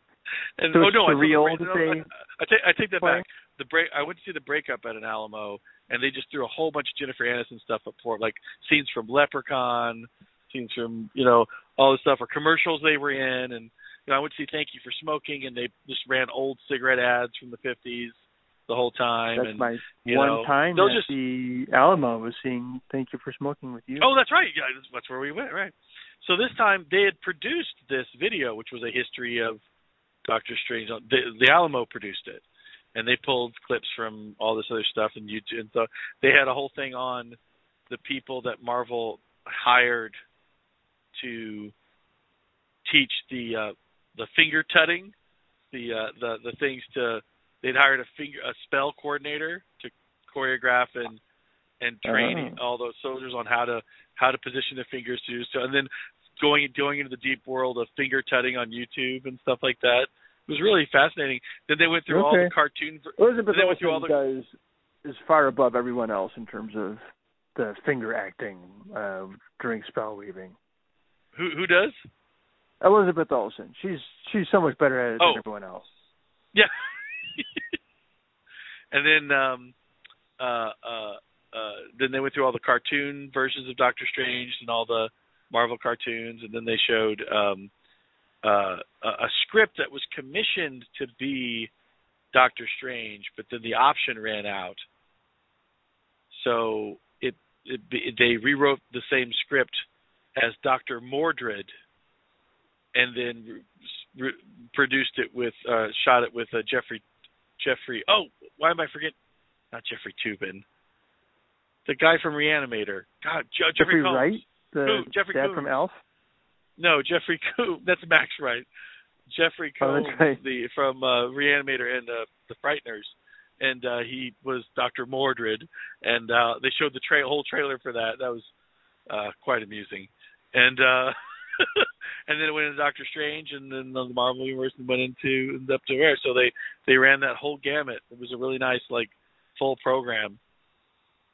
And So oh no, I, surreal no, that I, I, take I take that back. The break I went to see the breakup at an Alamo and they just threw a whole bunch of Jennifer Aniston stuff up for it, like scenes from Leprechaun, scenes from you know all this stuff or commercials they were in, and you know I would see Thank You for Smoking, and they just ran old cigarette ads from the fifties the whole time. That's and my one know, time they'll at just- the Alamo was seeing "Thank You for Smoking with You." Oh, that's right. Yeah, that's, that's where we went. Right. So this time they had produced this video, which was a history of Doctor Strange. The, the Alamo produced it, and they pulled clips from all this other stuff and YouTube. And so they had a whole thing on the people that Marvel hired to teach the uh, the finger tutting, the uh, the the things to. They'd hired a finger a spell coordinator to choreograph and and train Oh. all those soldiers on how to how to position their fingers to do so, and then going going into the deep world of finger tutting on YouTube and stuff like that. It was really fascinating. Then they went through all the cartoon. Elizabeth They went through all Olsen does is far above everyone else in terms of the finger acting uh, during spell weaving. Who who does? Elizabeth Olsen, she's she's so much better at it Oh. than everyone else. Yeah. and then um uh uh uh then they went through all the cartoon versions of Doctor Strange and all the Marvel cartoons and then they showed um uh a, script that was commissioned to be Doctor Strange but then the option ran out. So it, it they rewrote the same script as Doctor Mordrid and then re- produced it with uh shot it with uh, Jeffrey Jeffrey oh why am I forgetting not Jeffrey Tubin the guy from Reanimator God Je- Jeffrey, Jeffrey. Wright, the Who? Jeffrey dad from Elf. No Jeffrey Combs that's Max Wright Jeffrey Oh, Combs that's right. the from uh, Reanimator and uh, the Frighteners and uh he was Dr. Mordrid and uh they showed the tra- whole trailer for that that was uh quite amusing and uh and then it went into Doctor Strange, and then the Marvel universe and went into and up to where. So they they ran that whole gamut. It was a really nice like full program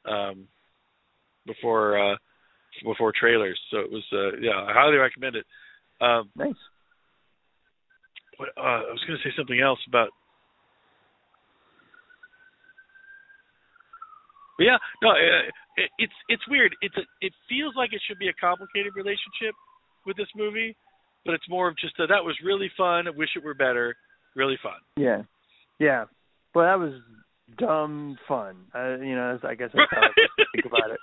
um, before uh, before trailers. So it was uh, yeah, I highly recommend it. Um, Nice. what, uh, I was going to say something else about. But yeah, no, uh, it, it's it's weird. It's a, it feels like it should be a complicated relationship with this movie, but it's more of just a, that was really fun. I wish it were better. Really fun. Yeah, yeah. Well, that was dumb fun. Uh, you know, I guess that's how I think about it.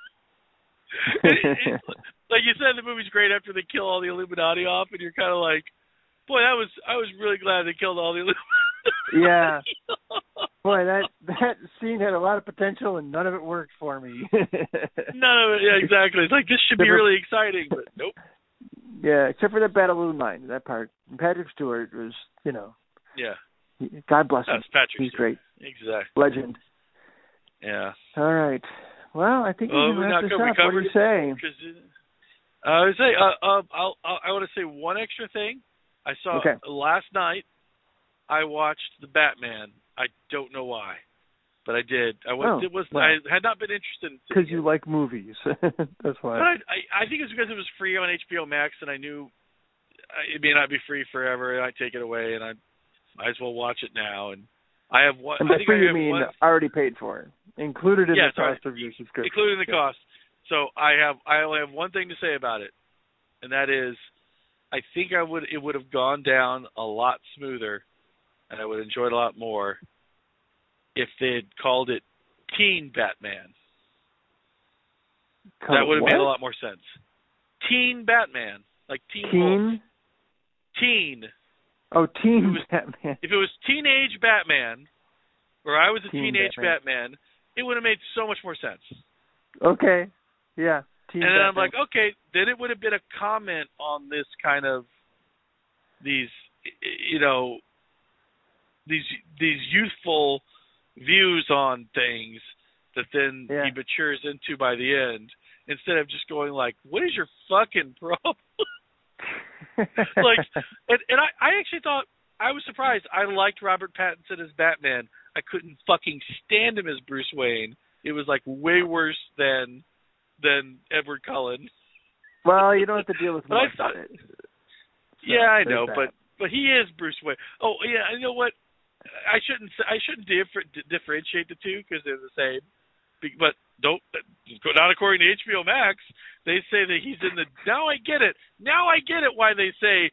It- it- like you said, the movie's great after they kill all the Illuminati off, and you're kind of like, boy, that was I was really glad they killed all the Illuminati. Yeah. Boy, that that scene had a lot of potential, and none of it worked for me. None of it. Yeah, exactly. It's like this should be really exciting, but nope. Yeah, except for that battle of the mind, that part. And Patrick Stewart was, you know, Yeah, God bless him. that's Patrick. He's Stewart. great, Exactly. legend. Yeah. All right. Well, I think we we wrap this co- up. What do you say? uh, I would say, uh, uh, I'll, I'll, I want to say one extra thing. I saw Okay. last night. I watched the Batman. I don't know why, but I did. I was. Oh, it was. well. I had not been interested in Because seeing you like movies. That's why. But I, I, I think it's because it was free on HBO Max, and I knew uh, it may not be free forever, and I take it away, and I might as well watch it now. And I have one. and I by free I you mean one, already paid for it, included in Yeah, the cost of your subscription. including the Yeah. cost. So I have. I only have one thing to say about it, and that is, I think I would. It would have gone down a lot smoother, and I would enjoy it a lot more if they had called it Teen Batman. That would have what? made a lot more sense. Teen Batman, like Teen. Wolf. Teen. Oh, Teen It was- Batman. If it was teenage Batman, or I was a Teen teenage Batman. Batman, it would have made so much more sense. Okay. Yeah. Teen and then I'm like, okay, then it would have been a comment on this kind of these, you know, these these youthful views on things that then Yeah. he matures into by the end, instead of just going like, what is your fucking problem? like, and, and I, I actually thought I was surprised. I liked Robert Pattinson as Batman. I couldn't fucking stand him as Bruce Wayne. It was like way worse than than Edward Cullen. well, you don't have to deal with I thought- it. So, yeah, I know, that. but but he is Bruce Wayne. Oh yeah, you know what? I shouldn't I shouldn't differ, differentiate the two because they're the same. But don't not according to HBO Max. They say that he's in the. Now I get it. Now I get it why they say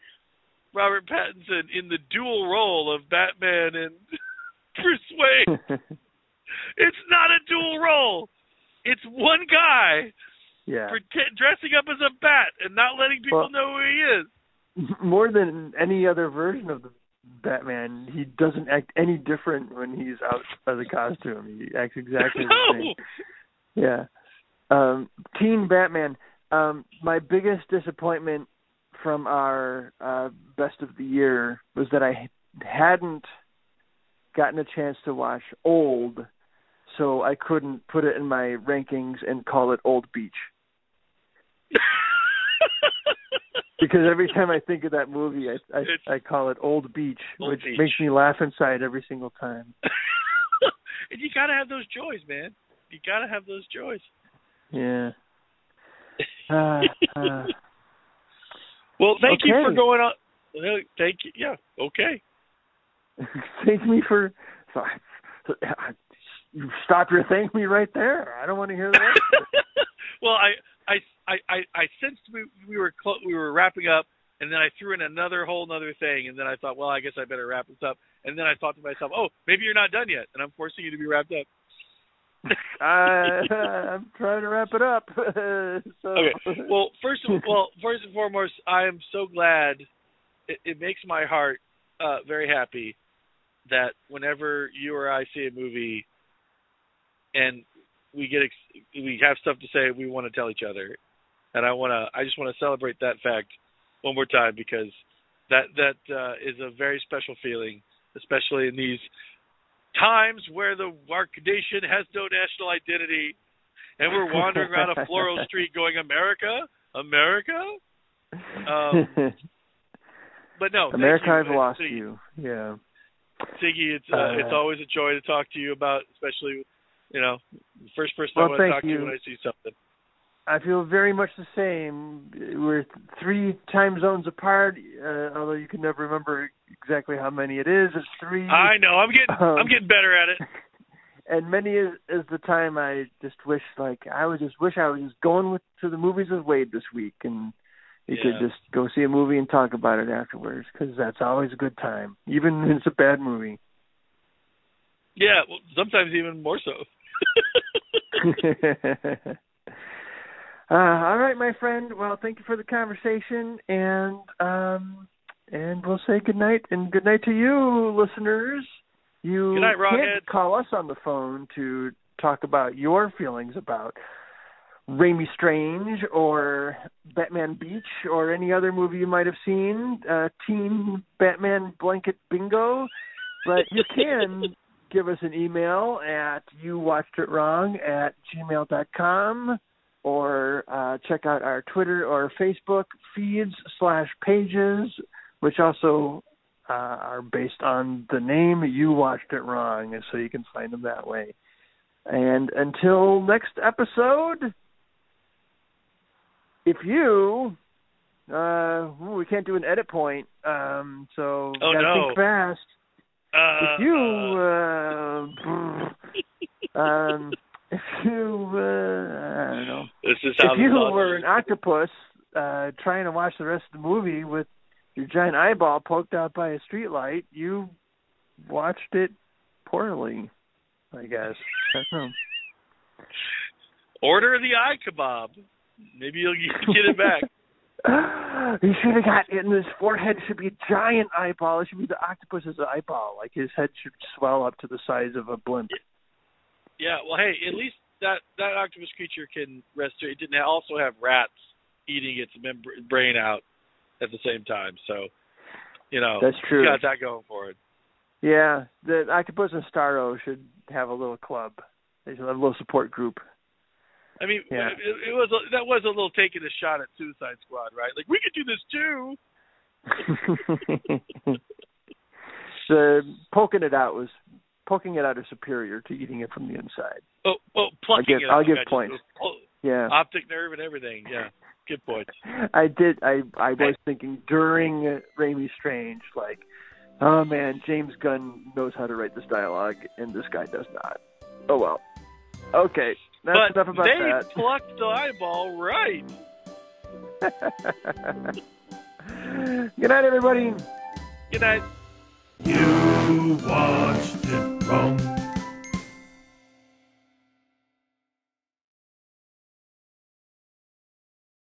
Robert Pattinson in the dual role of Batman and Bruce Wayne. It's not a dual role. It's one guy yeah. pretend, dressing up as a bat and not letting people Well- know who he is. More than any other version of the Batman, he doesn't act any different when he's out of the costume. He acts exactly the same. Yeah. Um Teen Batman. Um my biggest disappointment from our uh best of the year was that I hadn't gotten a chance to watch Old, so I couldn't put it in my rankings and call it Old Beach. because every time I think of that movie, I I, It's- I call it Old Beach, Old which Beach. makes me laugh inside every single time. and you gotta have those joys, man. You gotta have those joys. Yeah. Uh, uh, Well, thank you for going on. Thank you. Yeah. Okay. thank me for. So, so, you stop your thank me right there. I don't want to hear that. well, I, I, I, I, I sensed we we were clo- we were wrapping up, and then I threw in another whole another thing, and then I thought, well, I guess I better wrap this up. And then I thought to myself, oh, maybe you're not done yet, and I'm forcing you to be wrapped up. uh, I'm trying to wrap it up. so, Okay. Well, first of well, first and foremost, I am so glad. It, it makes my heart uh, very happy that whenever you or I see a movie, and we get ex- we have stuff to say, we want to tell each other, and I want to. I just want to celebrate that fact one more time because that that uh, is a very special feeling, especially in these times where the our nation has no national identity and we're wandering around a floral street going America, America. Um, But no, America. I've lost you. Yeah. Siggy, it's uh, Uh, it's always a joy to talk to you about, especially you know, the first person Well, I want to talk to you. when I see something. I feel very much the same. We're three time zones apart, uh, although you can never remember exactly how many it is. It's three. I know. I'm getting Um, I'm getting better at it. and many is, is the time I just wish, like, I would just wish I was just going with, to the movies with Wade this week, and you Yeah. could just go see a movie and talk about it afterwards, because that's always a good time, even when it's a bad movie. Yeah, well, sometimes even more so. uh, all right, my friend. Well, thank you for the conversation, and um, and we'll say good night and good night to you, listeners. You night, can't call us on the phone to talk about your feelings about Raimi Strange or Batman Beach or any other movie you might have seen, uh, Teen Batman Blanket Bingo, but you can give us an email at you watched it wrong at gmail dot com or uh, check out our Twitter or Facebook feeds slash pages, which also uh, are based on the name you watched it wrong, so you can find them that way. And until next episode, if you uh we can't do an edit point, um so Oh, gotta no. think fast. Uh, If you uh, um if you uh I don't know. this is how If you were an octopus uh trying to watch the rest of the movie with your giant eyeball poked out by a streetlight, you watched it poorly, I guess. I order the eye kebab. Maybe you'll get it back. He should have got in his forehead should be a giant eyeball. It should be the octopus's eyeball. Like his head should swell up to the size of a blimp. Yeah, well, hey, at least that that octopus creature can rest. It didn't also have rats eating its mem- brain out at the same time. So, you know, That's true. Got that going for it. Yeah, the octopus and Starro should have a little club. They should have a little support group. I mean, Yeah. it, it was a, that was a little taking a shot at Suicide Squad, right? Like we could do this too. the poking it out was poking it out is superior to eating it from the inside. Oh, oh, plucking give- it. I'll give points. Oh, Yeah. optic nerve and everything. Yeah, good point. I did. I I was thinking during Raimi Strange, like, oh man, James Gunn knows how to write this dialogue, and this guy does not. Oh well. Okay, that's but enough about they that. plucked the eyeball right. Good night, everybody. Good night. You watched it wrong.